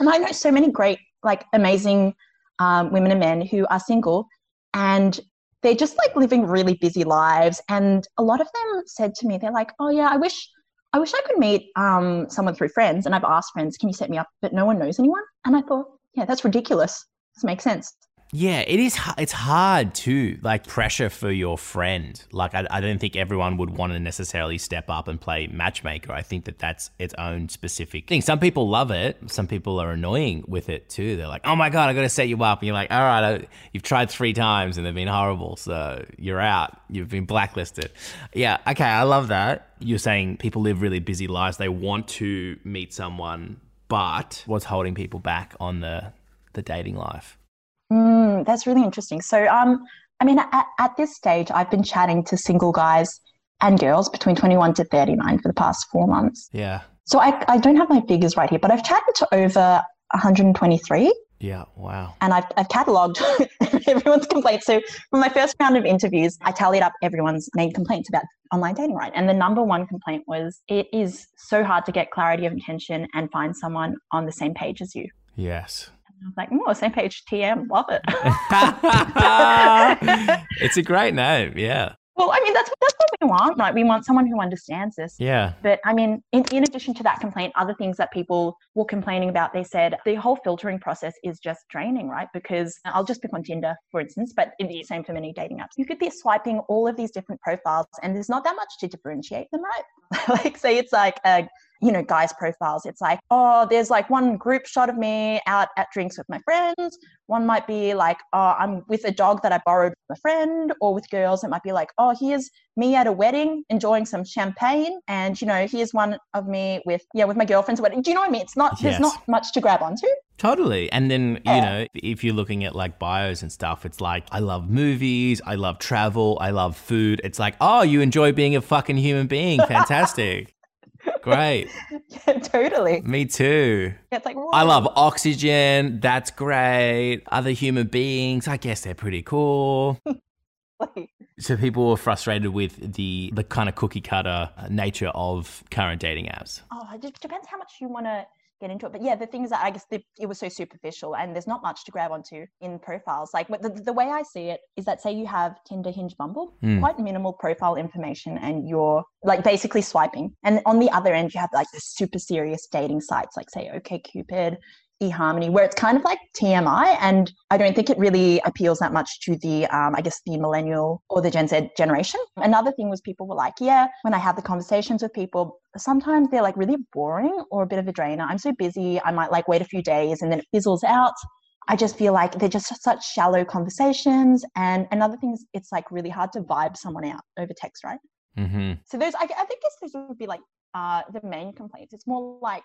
And I know so many great, like amazing um, women and men who are single and they're just like living really busy lives. And a lot of them said to me, they're like, oh yeah, I wish I wish I could meet um, someone through friends. And I've asked friends, can you set me up? But no one knows anyone. And I thought, yeah, that's ridiculous. This makes sense. Yeah, it is. It's hard too. Like pressure for your friend. Like I, I don't think everyone would want to necessarily step up and play matchmaker. I think that that's its own specific thing. Some people love it. Some people are annoying with it too. They're like, "Oh my god, I got to set you up," and you're like, "All right, I, you've tried three times and they've been horrible, so you're out. You've been blacklisted." Yeah, okay, I love that. You're saying people live really busy lives. They want to meet someone, but what's holding people back on the the dating life? That's really interesting. So, um, I mean, at, at this stage, I've been chatting to single guys and girls between 21 to 39 for the past four months. Yeah. So I, I don't have my figures right here, but I've chatted to over 123 Yeah, wow. and I've, I've catalogued <laughs> everyone's complaints. So from my first round of interviews, I tallied up everyone's main complaints about online dating, right? And the number one complaint was it is so hard to get clarity of intention and find someone on the same page as you. Yes. I was like, oh, same page TM, love it. <laughs> it's a great name. Yeah. well, I mean, that's, that's what we want, right? We want someone who understands this. Yeah. But I mean, in, in addition to that complaint, other things that people were complaining about, they said the whole filtering process is just draining, right? Because I'll just pick on Tinder, for instance, but it'd be the same for many dating apps. You could be swiping all of these different profiles and there's not that much to differentiate them, right? <laughs> like, say it's like a you know, guys' profiles. It's like, oh, there's like one group shot of me out at drinks with my friends. One might be like, oh, I'm with a dog that I borrowed from a friend. Or with girls, it might be like, oh, here's me at a wedding enjoying some champagne. And, you know, here's one of me with, yeah, with my girlfriend's wedding. Do you know what I mean? It's not, Yes. there's not much to grab onto. Totally. And then, you know, if you're looking at like bios and stuff, it's like, I love movies, I love travel, I love food. It's like, oh, you enjoy being a fucking human being. <laughs> Fantastic. Great. <laughs> yeah, totally. Me too. It's like, I love oxygen. That's great. Other human beings, I guess they're pretty cool. <laughs> Like, So people were frustrated with the the kind of cookie cutter uh, nature of current dating apps. Oh, it depends how much you want to get into it. But yeah, the thing is that I guess the, it was so superficial and there's not much to grab onto in profiles. Like the, the way I see it is that say you have Tinder, Hinge, Bumble, Mm. quite minimal profile information and you're like basically swiping. And on the other end, you have like the super serious dating sites like say OkCupid, eHarmony, where it's kind of like TMI. And I don't think it really appeals that much to the, um, I guess, the millennial or the Gen Z generation. Another thing was people were like, yeah, when I have the conversations with people, sometimes they're like really boring or a bit of a drainer. I'm so busy, I might like wait a few days and then it fizzles out. I just feel like they're just such shallow conversations. And another thing is, it's like really hard to vibe someone out over text, right? Mm-hmm. So those, I, I think, those would be like uh, the main complaints. It's more like,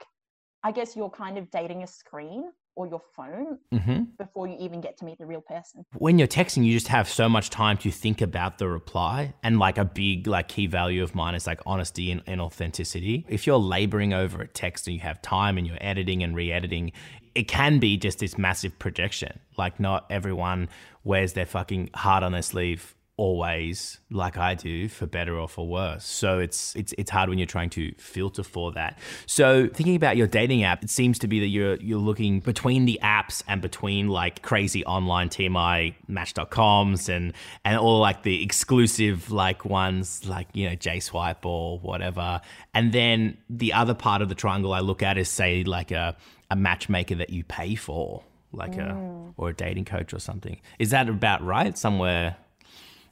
I guess you're kind of dating a screen or your phone Mm-hmm. before you even get to meet the real person. when you're texting, you just have so much time to think about the reply. And like a big like key value of mine is like honesty and, and authenticity. If you're laboring over a text and you have time and you're editing and re-editing, it can be just this massive projection. Like not everyone wears their fucking heart on their sleeve always like I do for better or for worse. So it's it's it's hard when you're trying to filter for that. So thinking about your dating app, it seems to be that you're you're looking between the apps and between like crazy online TMI match.coms and and all like the exclusive like ones like you know JSwipe or whatever. And then the other part of the triangle I look at is say like a a matchmaker that you pay for like a mm. or a dating coach or something. Is that about right? Somewhere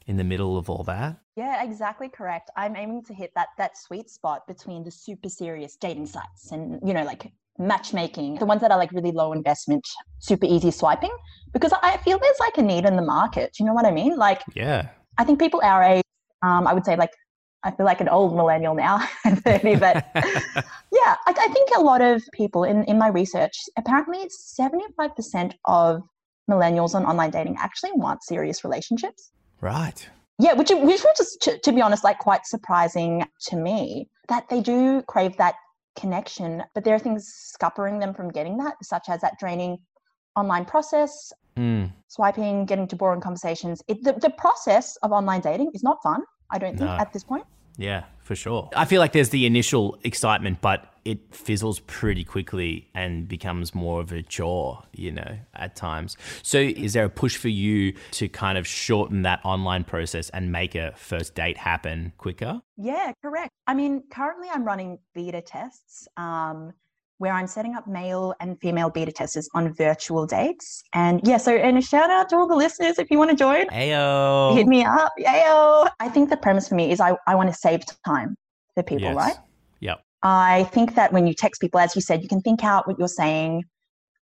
in the middle of all that? Yeah, exactly correct. I'm aiming to hit that that sweet spot between the super serious dating sites and you know like matchmaking, the ones that are like really low investment, super easy swiping, because I feel there's like a need in the market. You know what I mean? Like Yeah. I think people our age, um, I would say like I feel like an old millennial now, <laughs> 30, but <laughs> yeah, I, I think a lot of people in, in my research, apparently 75% of millennials on online dating actually want serious relationships. Right. Yeah, which which was just to, to be honest, like quite surprising to me that they do crave that connection, but there are things scuppering them from getting that, such as that draining online process, Mm. swiping, getting to boring conversations. It, the, the process of online dating is not fun, I don't think, No. at this point. Yeah, for sure. I feel like there's the initial excitement, but it fizzles pretty quickly and becomes more of a chore, you know, at times. So, is there a push for you to kind of shorten that online process and make a first date happen quicker? Yeah, correct. I mean, currently I'm running beta tests. Um, where I'm setting up male and female beta testers on virtual dates. And yeah, so and a shout out to all the listeners if you want to join. Ayo. Hit me up. Yayo. I think the premise for me is I, I want to save time for people, Yes. right? Yep. I think that when you text people, as you said, you can think out what you're saying.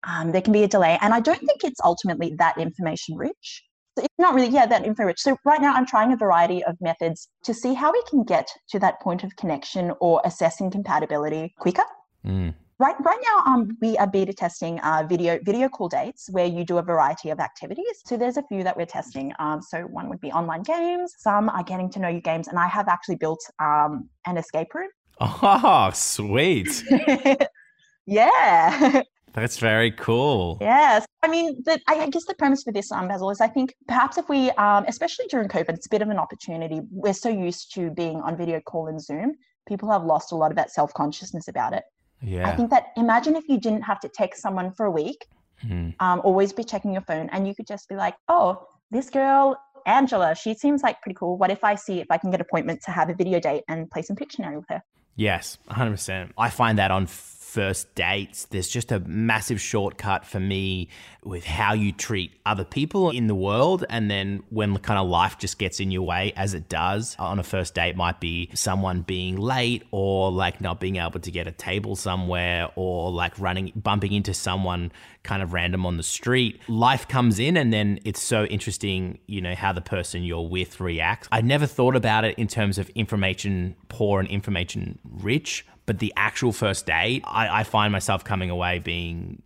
Um, there can be a delay. And I don't think it's ultimately that information rich. So It's not really, yeah, that info rich. So right now I'm trying a variety of methods to see how we can get to that point of connection or assessing compatibility quicker. Mm. Right, right now, um, we are beta testing uh, video video call dates where you do a variety of activities. So there's a few that we're testing. Um, so one would be online games. Some are getting to know you games, and I have actually built um, an escape room. Oh, sweet. <laughs> yeah, That's very cool. yes. I mean, the, I guess the premise for this, um, Basil, is I think perhaps if we, um, especially during COVID, it's a bit of an opportunity. We're so used to being on video call and Zoom, people have lost a lot of that self consciousness about it. I think that imagine if you didn't have to text someone for a week Mm. um, always be checking your phone and you could just be like oh this girl angela she seems like pretty cool what if i see if i can get an appointment to have a video date and play some pictionary with her Yes, 100%. I find that on first dates, there's just a massive shortcut for me with how you treat other people in the world. And then when kind of life just gets in your way, as it does on a first date, might be someone being late or like not being able to get a table somewhere or like running, bumping into someone kind of random on the street. Life comes in, and then it's so interesting, you know, how the person you're with reacts. I never thought about it in terms of information poor and information rich, but the actual first date, I, I find myself coming away being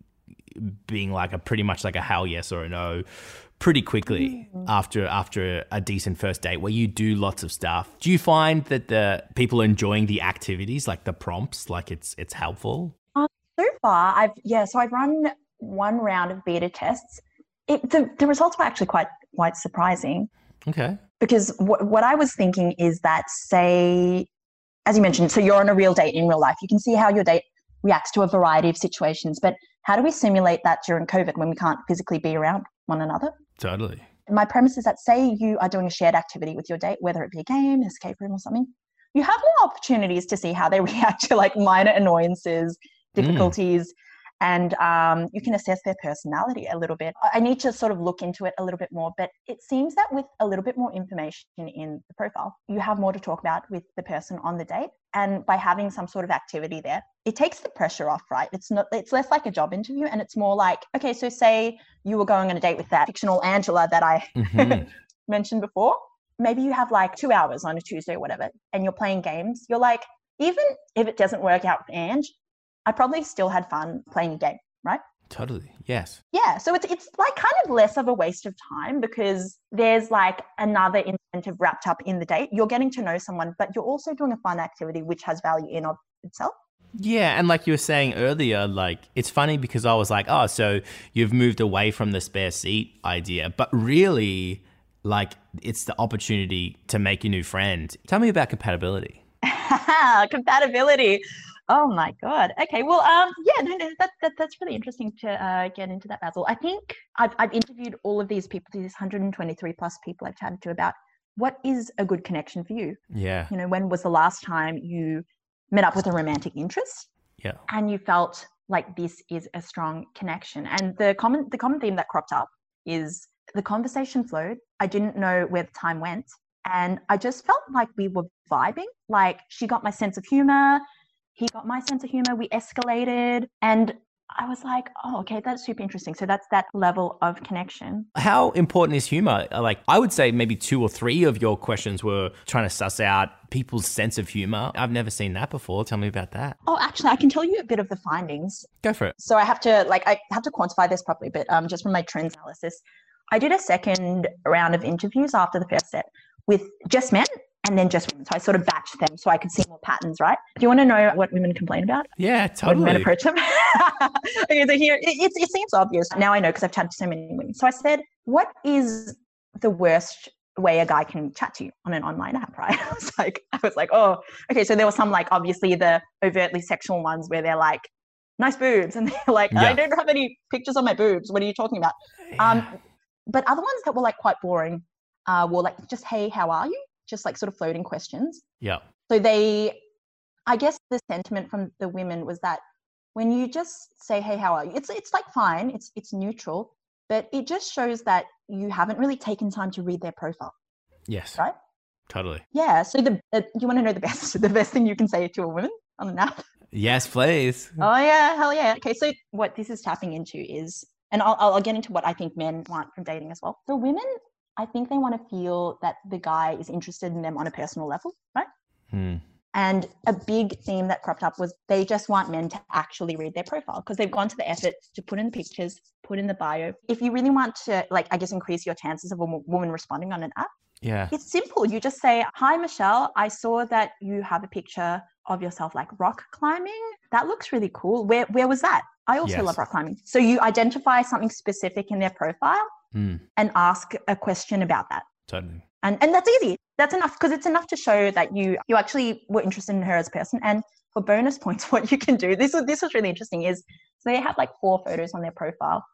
being like a pretty much like a hell yes or a no pretty quickly mm. after after a decent first date where you do lots of stuff. Do you find that the people are enjoying the activities like the prompts like it's it's helpful? Um, so far i've yeah so i've run one round of beta tests it, the, the results were actually quite quite surprising Okay. because what, what i was thinking is that say as you mentioned so you're on a real date in real life. You can see how your date reacts to a variety of situations but how do we simulate that during covid when we can't physically be around one another? Totally. my premise is that say you are doing a shared activity with your date, whether it be a game, escape room, or something, you have more opportunities to see how they <laughs> react to like minor annoyances, hmm. difficulties, and um, you can assess their personality a little bit. I need to sort of look into it a little bit more, but it seems that with a little bit more information in the profile, you have more to talk about with the person on the date. And by having some sort of activity there, it takes the pressure off, right? It's not, it's less like a job interview and it's more like, okay, so say you were going on a date with that fictional Angela that I Mhm. <laughs> mentioned before. Maybe you have like two hours on a Tuesday or whatever, and you're playing games. You're like, even if it doesn't work out with Ange, I probably still had fun playing a game, right? totally. Yes. Yeah. So it's it's like kind of less of a waste of time because there's like another incentive wrapped up in the date. You're getting to know someone, but you're also doing a fun activity which has value in of itself. Yeah, and like you were saying earlier, like it's funny because I was like, oh, so you've moved away from the spare seat idea, but really, like it's the opportunity to make a new friend. Tell me about compatibility. <laughs> Compatibility. Oh my god. Okay. Well, um, yeah, no, no, that, that that's really interesting to uh, get into that, Basil. I think I've I've interviewed all of these people, these 123 plus people I've chatted to about what is a good connection for you. Yeah, You know, when was the last time you met up with a romantic interest yeah, and you felt like this is a strong connection? And the common the common theme that cropped up is the conversation flowed. I didn't know where the time went. And I just felt like we were vibing. Like she got my sense of humor, he got my sense of humor. We escalated. And I was like, oh, okay, that's super interesting. So that's that level of connection. How important is humor? Like, I would say maybe two or three of your questions were trying to suss out people's sense of humor. I've never seen that before. Tell me about that. Oh, actually, I can tell you a bit of the findings. Go for it. so I have to like I have to quantify this properly, but um, just from my trends analysis, I did a second round of interviews after the first set with just men and then just women. So I sort of batched them so I could see more patterns. Right? Do you want to know what women complain about Yeah, totally. when men approach them? okay, so here it, it, seems obvious now. I know because I've chatted to so many women. So I said, what is the worst? way a guy can chat to you on an online app <laughs> right i was like i was like oh okay so there were some like obviously the overtly sexual ones where they're like nice boobs <laughs> and they're like i don't have any pictures of my boobs what are you talking about um but other ones that were like quite boring uh were like just hey how are you just like sort of floating questions yeah. so they i guess the sentiment from the women was that when you just say, "Hey, how are you?" It's it's like fine, it's it's neutral, but it just shows that you haven't really taken time to read their profile, Yes. right? Totally. Yeah. So the uh, you want to know the best <laughs> the best thing you can say to a woman on an app? Yes, please. Oh yeah, hell yeah. Okay, so what this is tapping into is, and I'll I'll get into what I think men want from dating as well. For women, I think they want to feel that the guy is interested in them on a personal level, right? Hmm. And a big theme that cropped up was they just want men to actually read their profile because they've gone to the effort to put in the pictures, put in the bio. If you really want to, like, I guess, increase your chances of a woman responding on an app, Yeah. it's simple. You just say, Hi, Michelle, I saw that you have a picture of yourself like rock climbing. That looks really cool. Where, where was that? I also Yes. love rock climbing. So you identify something specific in their profile Hmm. and ask a question about that. Totally. And, and that's easy. That's enough because it's enough to show that you you actually were interested in her as a person. And for bonus <laughs> points, what you can do this was this was really interesting is so they have like four photos on their profile,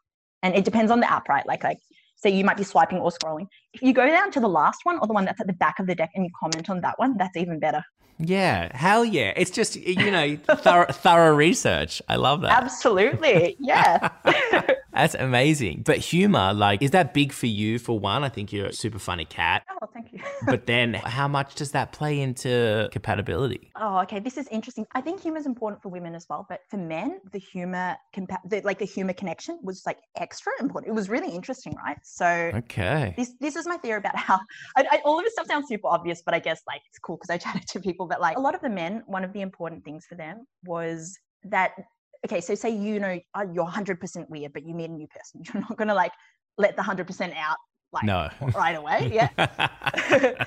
and it depends on the app, right? Like like so you might be swiping or scrolling. If you go down to the last one or the one that's at the back of the deck and you comment on that one, that's even better. Yeah. Hell yeah. It's just, you know, thorough, <laughs> thorough research. I love that. Absolutely, yeah. <laughs> That's amazing. But humor, like, is that big for you for one? I think you're a super funny cat. oh, thank you. <laughs> But then how much does that play into compatibility? Oh, okay. This is interesting. I think humor is important for women as well, but for men, the humor, compa- the, like the humor connection was like extra important. It was really interesting, right? So Okay. this this is my theory about how <laughs> I, I, all of this stuff sounds super obvious, but I guess like it's cool because I <laughs> chatted to people. But like a lot of the men, one of the important things for them was that okay. So say you know uh, you're 100 percent weird, but you meet a new person. <laughs> You're not gonna like let the 100 percent out like No. right away. <laughs> Yeah.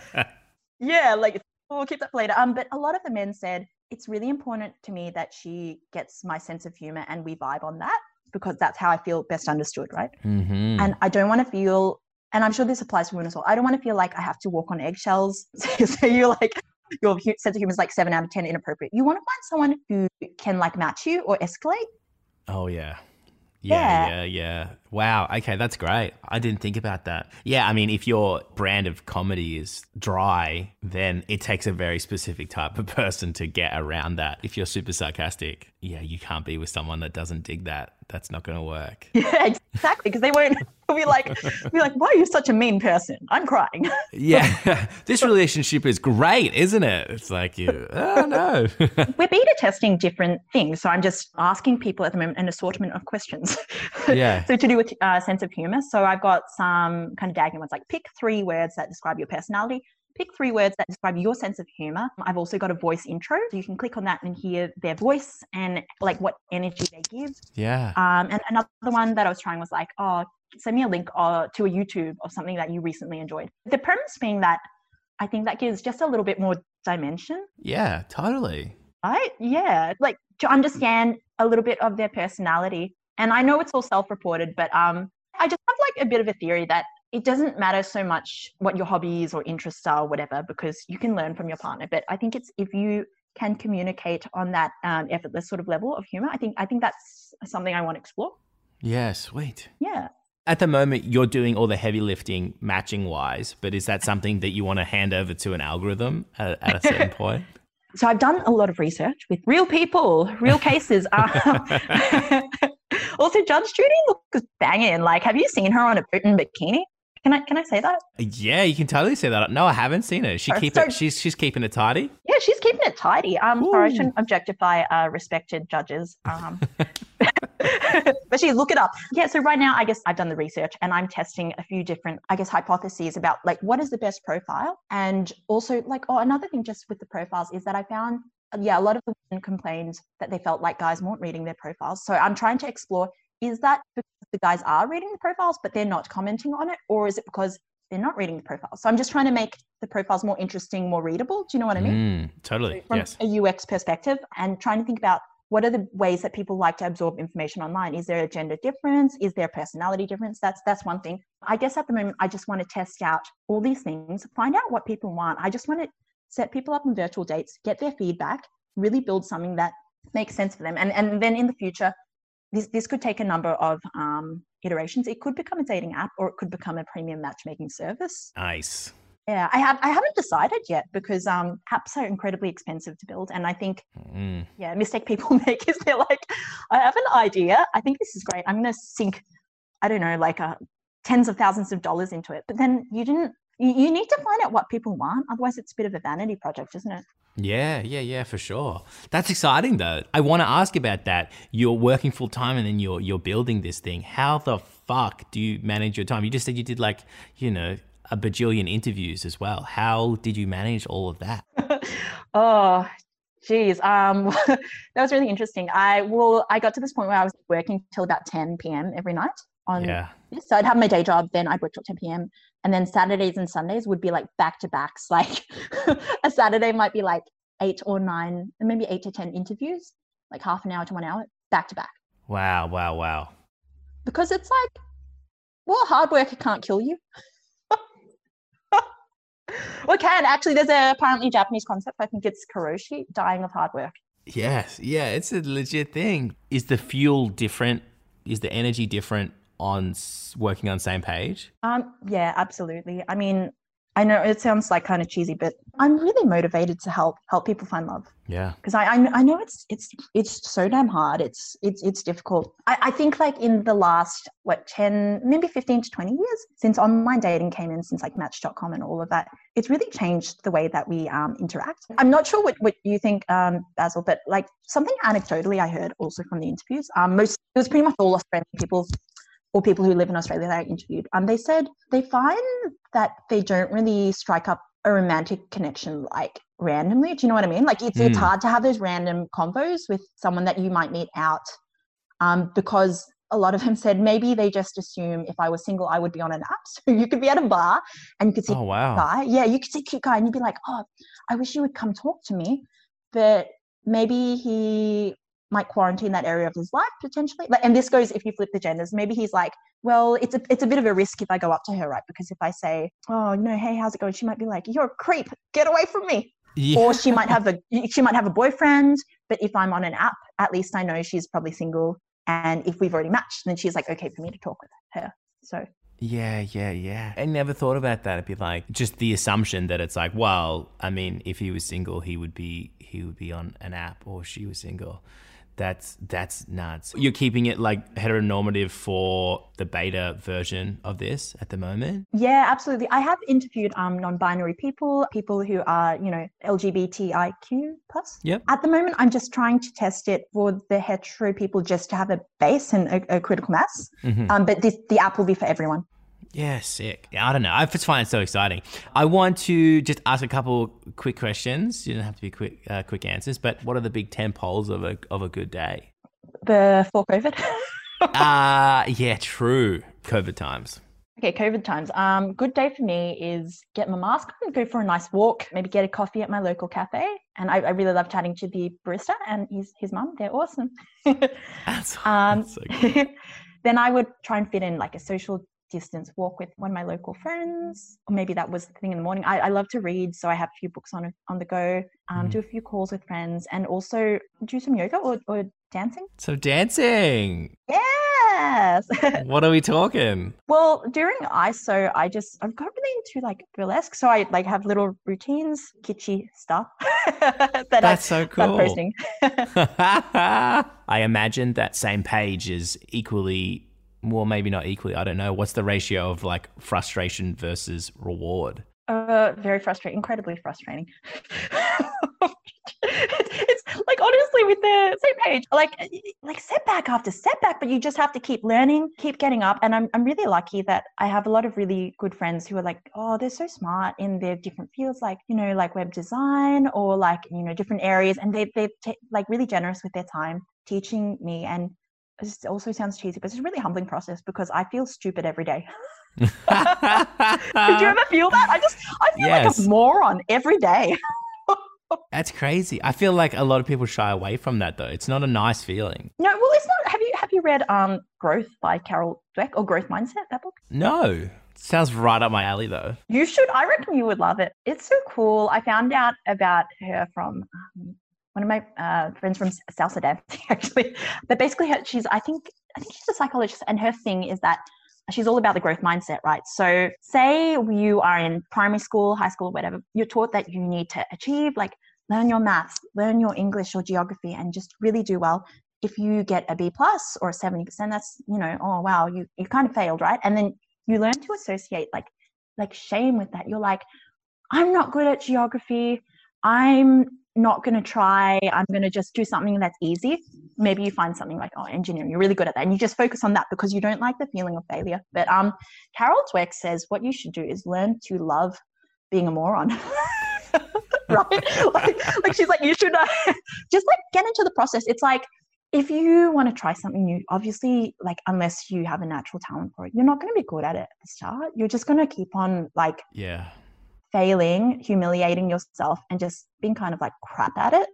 <laughs> yeah, like we'll keep that for later. Um, but a lot of the men said it's really important to me that she gets my sense of humor and we vibe on that because that's how I feel best understood, right? hmm And I don't want to feel, and I'm sure this applies to women as well. I don't want to feel like I have to walk on eggshells. so you're like your sense of humor is like seven out of ten inappropriate. You want to find someone who can like match you or escalate. Oh yeah. Yeah, yeah, Yeah. Wow. Okay, that's great. I didn't think about that. Yeah, I mean, if your brand of comedy is dry, then it takes a very specific type of <laughs> person to get around that. If you're super sarcastic, yeah, you can't be with someone that doesn't dig that. That's not going to work. Yeah, <laughs> exactly. Because they won't <laughs> be like, be like, why are you such a mean person? I'm crying. Yeah, this relationship is great, isn't it? It's like you, oh no. We're beta testing different things. So I'm just asking people at the moment an assortment of questions. Yeah. so to do with uh, sense of humor. So I've got some kind of dagging ones like pick three words that describe your personality. Pick three words that describe your sense of humor. I've also got a voice intro. So you can click on that and hear their voice and like what energy they give. yeah. Um, and another one that I was trying was like, oh, send me a link uh, to a YouTube of something that you recently enjoyed. The premise being that I think that gives just a little bit more dimension Yeah, totally. right? Yeah, like to understand a little bit of their personality. And I know it's all self-reported, but um, I just have like a bit of a theory that it doesn't matter so much what your hobbies or interests are, or whatever, because you can learn from your partner. But I think it's if you can communicate on that um, effortless sort of level of humor. I think I think that's something I want to explore. Yeah, sweet. Yeah. At the moment, you're doing all the heavy lifting matching wise, but is that something that you want to hand over to an algorithm at, at a certain <laughs> point? So I've done a lot of research with real people, real cases. Um, <laughs> also, Judge Judy looks banging. Like, have you seen her on a boat in bikini? Can I can I say that? Yeah, you can totally say that. No, I haven't seen it. She Oh, keep so- it. She's she's keeping it tidy. Yeah, she's keeping it tidy. Um, sorry, I shouldn't objectify uh, respected judges. Um, <laughs> but she look it up. Yeah, so right now, I guess I've done the research and I'm testing a few different, I guess, hypotheses about like what is the best profile, and also like oh, another thing just with the profiles is that I found yeah, a lot of the women complained that they felt like guys weren't reading their profiles. So I'm trying to explore is that because the guys are reading the profiles but they're not commenting on it, or is it because they're not reading the profiles? So I'm just trying to make the profiles more interesting, more readable. Do you know what I mean? Mm, totally. from yes. a UX perspective and trying to think about what are the ways that people like to absorb information online? Is there a gender difference? Is there a personality difference? That's that's one thing. I guess at the moment I just want to test out all these things, find out what people want. I just want to set people up on virtual dates, get their feedback, really build something that makes sense for them. And and then in the future, this this could take a number of um, iterations. It could become a dating app or it could become a premium matchmaking service. Nice. Yeah, I have I haven't decided yet because um apps are incredibly expensive to build, and I think Mm. yeah, mistake people <laughs> make is they're like, I have an idea, I think this is great, I'm gonna sink, I don't know, like uh, tens of thousands of dollars into it, but then you didn't. You, you need to find out what people want, otherwise it's a bit of a vanity project, isn't it? Yeah, yeah, yeah, for sure. That's exciting though. I want to ask about that. You're working full time and then you're you're building this thing. How the fuck do you manage your time? You just said you did like, you know, a bajillion interviews as well. How did you manage all of that? <laughs> oh, geez. Um, <laughs> that was really interesting. I well, I got to this point where I was working till about 10 p.m. every night on Yeah. this. So I'd have my day job, then I'd work till 10 p.m. And then Saturdays and Sundays would be like back to backs. <laughs> Like a Saturday might be like eight or nine, maybe eight to 10 interviews, like half an hour to one hour, back to back. Wow, wow, wow. Because it's like, well, hard work can't kill you. <laughs> well, it can actually. There's a apparently Japanese concept. I think it's karoshi, dying of hard work. Yes, yeah, it's a legit thing. Is the fuel different? Is the energy different on working on same page? Um, yeah, absolutely. I mean, I know it sounds like kind of cheesy, but I'm really motivated to help help people find love Yeah. because I, I I know it's it's it's so damn hard. It's it's it's difficult. I, I think like in the last what ten maybe fifteen to twenty years since online dating came in, since like Match.com and all of that, it's really changed the way that we um, interact. I'm not sure what what you think, um, Basil, but like something anecdotally I heard also from the interviews. Um, most it was pretty much all Australian people or people who live in Australia that I interviewed, um, they said they find that they don't really strike up a romantic connection like randomly. Do you know what I mean? Like it's it's Mm. hard to have those random convos with someone that you might meet out, um, because a lot of them said maybe they just assume if I was single I would be on an app. <laughs> So you could be at a bar and you could see Oh a wow. guy. Yeah, you could see a cute guy and you'd be like, oh, I wish you would come talk to me, but maybe he might quarantine that area of his life potentially. Like, and this goes if you flip the genders. Maybe he's like, well, it's a it's a bit of a risk if I go up to her, right? Because if I say, oh, you know, hey, how's it going? She might be like, you're a creep, get away from me. Yeah. Or she might <laughs> have a she might have a boyfriend, but if I'm on an app, at least I know she's probably single. And if we've already matched, then she's like, okay for me to talk with her. So Yeah, yeah, yeah. I never thought about that. It'd be like just the assumption that it's like, well, I mean, if he was single, he would be he would be on an app, or she was single. That's that's nuts. You're keeping it like heteronormative for the beta version of this at the moment. Yeah, absolutely. I have interviewed um, non-binary people, people who are, you know, LGBTIQ plus. Yep. At the moment, I'm just trying to test it for the hetero people just to have a base and a, a critical mass. Mhm. Um, but this, the app will be for everyone. Yeah, sick. Yeah, I don't know. I just find it so exciting. I want to just ask a couple quick questions. You don't have to be quick, uh, quick answers. But what are the big ten poles of a of a good day? Before COVID. Ah, <laughs> yeah, true. COVID times. okay, COVID times. Um, good day for me is get my mask on, go for a nice walk, maybe get a coffee at my local cafe. And I, I really love chatting to the barista and his his mum. They're awesome. <laughs> That's, Um, <laughs> that's so then I would try and fit in like a social distance walk with one of my local friends, or maybe that was the thing in the morning. I, I love to read, so I have a few books on on the go. Um, Mhm. Do a few calls with friends, and also do some yoga or, or dancing. So dancing. Yes. <laughs> What are we talking? well, during ISO, I just I've got really into like burlesque, so I like have little routines, kitschy stuff <laughs> that That's I so cool. posting. <laughs> I imagine that same page is equally, well, maybe not equally. I don't know. What's the ratio of like frustration versus reward? Uh, very frustrating, incredibly frustrating. <laughs> it's, like honestly with the same page, like like setback after setback, but you just have to keep learning, keep getting up. And I'm I'm really lucky that I have a lot of really good friends who are like, oh, they're so smart in their different fields, like you know, like web design or like you know different areas, and they they're ta- like really generous with their time teaching me and. This also sounds cheesy, but it's a really humbling process because I feel stupid every day. <laughs> Did you <laughs> ever feel that? I just I feel like a moron every day. <laughs> That's crazy. I feel like a lot of people shy away from that though. It's not a nice feeling. No, well, it's not. Have you have you read um Growth by Carol Dweck or Growth Mindset? That book. No. Sounds right up my alley though. You should. I reckon you would love it. It's so cool. I found out about her from um, one of my uh, friends from salsa dancing, <laughs> actually. But basically, her, she's I think I think she's a psychologist, and her thing is that she's all about the growth mindset, right? So, say you are in primary school, high school, whatever, you're taught that you need to achieve, like, learn your maths, learn your English or geography, and just really do well. If you get a B plus or a 70%, that's, you know, oh, wow, you, you kind of failed, right? And then you learn to associate like, like shame with that. You're like, I'm not good at geography. I'm not going to try. I'm going to just do something that's easy. Maybe you find something like, oh, engineering, you're really good at that. And you just focus on that because you don't like the feeling of failure. But um, Carol Dweck says what you should do is learn to love being a moron. <laughs> right? <laughs> like, like, she's like, you should uh, <laughs> just like get into the process. It's like, if you want to try something new, obviously, like unless you have a natural talent for it, you're not going to be good at it at the start. You're just going to keep on like yeah failing, humiliating yourself, and just being kind of like crap at it.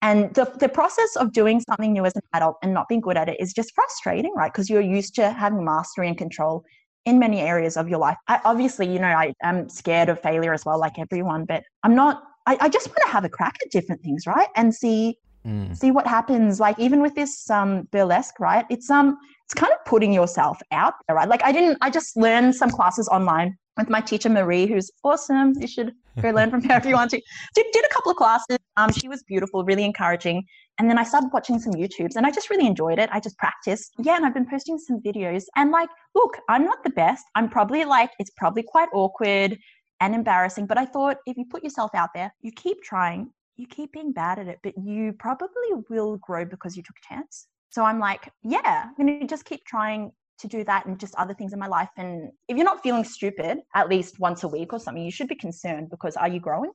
And the, the process of doing something new as an adult and not being good at it is just frustrating, right? Because you're used to having mastery and control in many areas of your life. I, obviously, you know, I am scared of failure as well, like everyone, but I'm not, I, I just want to have a crack at different things, right? And see Mm. see what happens like even with this um burlesque right it's um it's kind of putting yourself out there right like i didn't i just learned some classes online with my teacher marie who's awesome. You should go learn from her if you want to. Did, did a couple of classes. Um she was beautiful really encouraging. And then i started watching some youtubes and i just really enjoyed it. I just practiced. Yeah and i've been posting some videos. And like look i'm not the best. I'm probably like it's probably quite awkward and embarrassing but i thought if you put yourself out there you keep trying you keep being bad at it, but you probably will grow because you took a chance. So I'm like, yeah, I'm going to just keep trying to do that and just other things in my life. And if you're not feeling stupid at least once a week or something, you should be concerned because are you growing?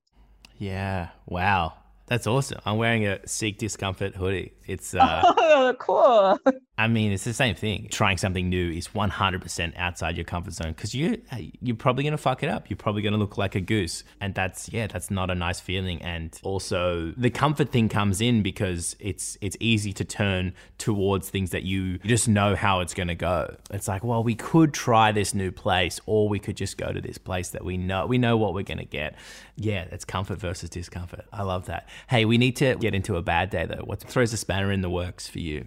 Yeah. Wow. That's awesome. I'm wearing a Seek Discomfort hoodie. It's <laughs> uh, oh, cool. I mean, it's the same thing. Trying something new is 100% outside your comfort zone because you you're probably gonna fuck it up. You're probably gonna look like a goose, and that's yeah, that's not a nice feeling. And also, the comfort thing comes in because it's it's easy to turn towards things that you, you just know how it's gonna go. It's like, well, we could try this new place, or we could just go to this place that we know we know what we're gonna get. Yeah, it's comfort versus discomfort. I love that. Hey, we need to get into a bad day though. What throws a spanner in the works for you?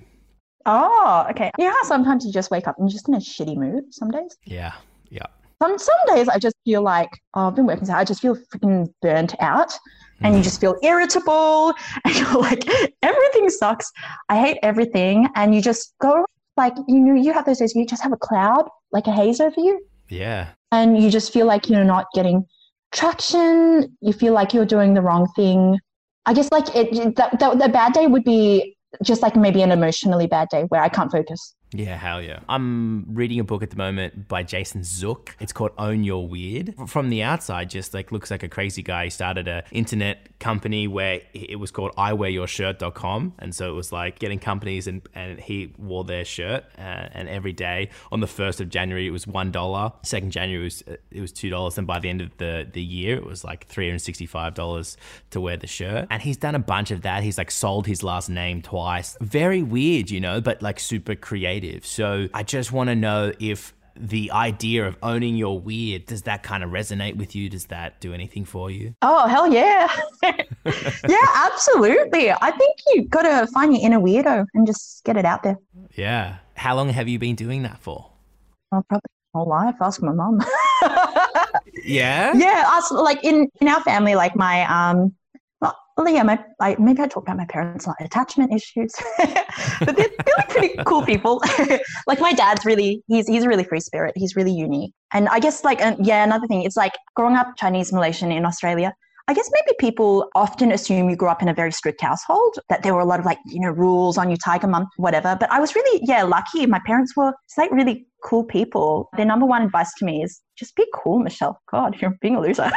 Oh, okay. You know how sometimes you just wake up and you're just in a shitty mood some days? Yeah, yeah. Some some days I just feel like, oh, I've been working so hard, I just feel freaking burnt out. And you hmm. just feel irritable <laughs> and you're like, everything sucks. I hate everything. And you just go like you know, you have those days where you just have a cloud, like a haze over you. Yeah. And you just feel like you're not getting traction. You feel like you're doing the wrong thing. I guess like it that, that the bad day would be just like maybe an emotionally bad day where I can't focus. Yeah, hell yeah. I'm reading a book at the moment by Jason Zook. It's called Own Your Weird. From the outside, just like looks like a crazy guy. He started a internet company where it was called iwearyourshirt.com. And so it was like getting companies and, and he wore their shirt. Uh, and every day on the 1st of January, it was $1. 2nd January, it was, it was $2. And by the end of the, the year, it was like $365 to wear the shirt. And he's done a bunch of that. He's like sold his last name twice. Very weird, you know, but like super creative. So I just want to know if the idea of owning your weird does that kind of resonate with you does that do anything for you Oh hell yeah, <laughs> yeah, absolutely. I think you got to find your inner weirdo and just get it out there. yeah how long have you been doing that for Oh, probably my whole life. Ask my mom. <laughs> yeah yeah, us like in in our family, like my um. Well, yeah, my like maybe I talked about my parents like attachment issues, <laughs> but they're, they're like pretty cool people. <laughs> like my dad's really he's he's a really free spirit. He's really unique, and I guess like uh, yeah, another thing it's like growing up Chinese Malaysian in Australia. I guess maybe people often assume you grew up in a very strict household, that there were a lot of like, you know, rules on you, tiger mum, whatever. But I was really, yeah, lucky. My parents were like really cool people. Their number one advice to me is just be cool, Michelle. God, <laughs> you're being a loser.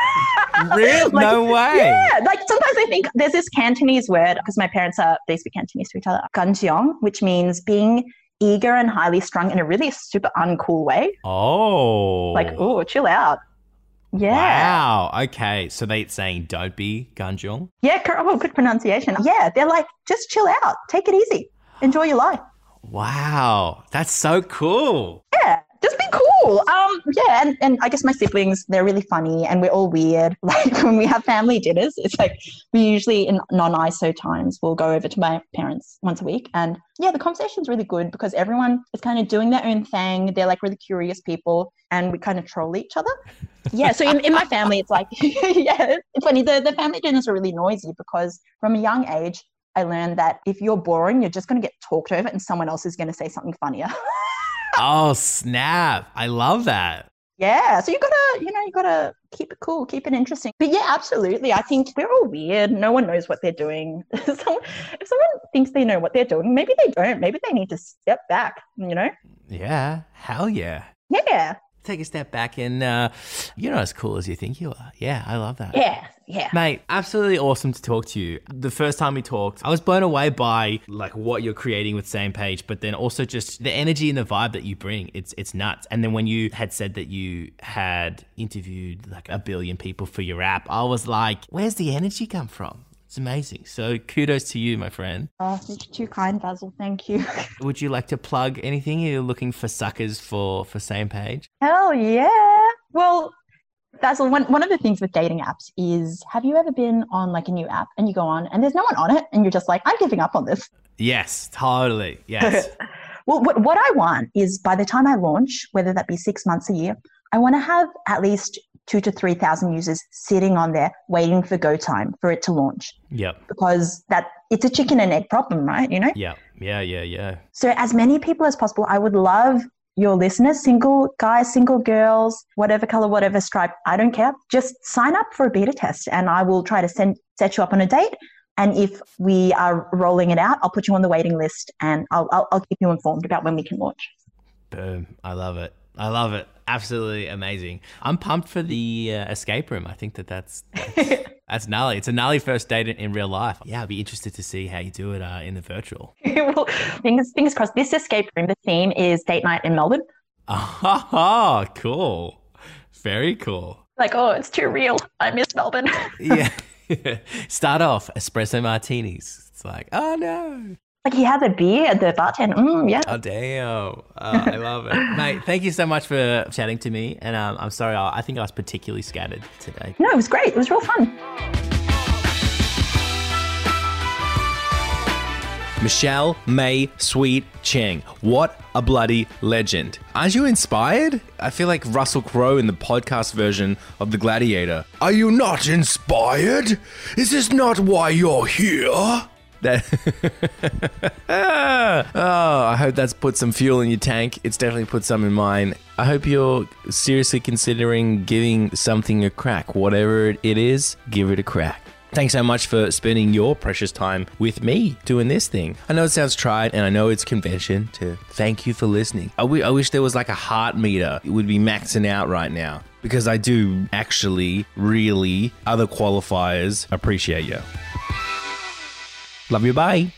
Really? Like, no way. Yeah, like sometimes I think there's this Cantonese word because my parents are they speak Cantonese to each other, ganjiong, which means being eager and highly strung in a really super uncool way. oh Like, oh, chill out. Yeah. wow okay so they're saying don't be ganjong Yeah, oh, good pronunciation. Yeah, they're like, just chill out, take it easy, enjoy your life. wow that's so cool Yeah, just been cool. Um, yeah, and, and I guess my siblings, they're really funny and we're all weird. <laughs> Like when we have family dinners, it's like we usually in non-ISO times we'll go over to my parents once a week. And yeah, the conversation's really good because everyone is kind of doing their own thing. They're like really curious people and we kind of troll each other. Yeah, so in, in my family, it's like, <laughs> yeah, it's funny. The, the family dinners are really noisy because from a young age, I learned that if you're boring, you're just going to get talked over and someone else is going to say something funnier. <laughs> oh, snap. I love that. Yeah. So you gotta, you know, you gotta keep it cool, keep it interesting. But yeah, absolutely. I think we're all weird. No one knows what they're doing. <laughs> if someone thinks they know what they're doing, maybe they don't. Maybe they need to step back, you know? Yeah. Hell yeah. Yeah take a step back and uh, you're not as cool as you think you are. Yeah, I love that. Yeah, yeah. Mate, absolutely awesome to talk to you. The first time we talked, I was blown away by like what you're creating with Same Page, but then also just the energy and the vibe that you bring. It's it's nuts. And then when you had said that you had interviewed like a billion people for your app, I was like, where's the energy come from? It's amazing. So kudos to you, my friend. Oh, you're too kind, Basil. Thank you. <laughs> Would you like to plug anything? You're looking for suckers for for same page? Hell yeah. Well, Basil, one, one of the things with dating apps is have you ever been on like a new app and you go on and there's no one on it and you're just like, I'm giving up on this? Yes, totally. Yes. <laughs> well, what, what I want is by the time I launch, whether that be six months a year, I want to have at least two to 3,000 users sitting on there waiting for go time for it to launch. Yep. Because that it's a chicken and egg problem, right? You know? Yeah. Yeah. Yeah. Yeah. So as many people as possible, I would love your listeners, single guys, single girls, whatever color, whatever stripe, I don't care. Just sign up for a beta test and I will try to send set you up on a date. And if we are rolling it out, I'll put you on the waiting list and I'll, I'll, I'll keep you informed about when we can launch. Boom. I love it. I love it. Absolutely amazing. I'm pumped for the uh, escape room. I think that that's that's, <laughs> that's gnarly. It's a gnarly first date in, in, real life. Yeah, I'd be interested to see how you do it uh, in the virtual. <laughs> well, fingers fingers crossed. This escape room, the theme is date night in Melbourne. <laughs> Oh, cool. Very cool. Like, oh, it's too real. I miss Melbourne. yeah. Start off espresso martinis. It's like, oh no. Like he has a beer at the bartender. Mm, yeah. Oh damn! Oh, I love it, <laughs> mate. Thank you so much for chatting to me. And um, I'm sorry, I, I think I was particularly scattered today. No, it was great. It was real fun. Michelle May Sweet Cheng. What a bloody legend. Aren't you inspired? I feel like Russell Crowe in the podcast version of The Gladiator. Are you not inspired? Is this not why you're here? That oh, <laughs> I hope that's put some fuel in your tank. It's definitely put some in mine. I hope you're seriously considering giving something a crack. Whatever it is, give it a crack. Thanks so much for spending your precious time with me doing this thing. I know it sounds tried and I know it's convention to thank you for listening. I, w- I wish there was like a heart meter. It would be maxing out right now because I do actually, really, other qualifiers appreciate you. Love you. Bye.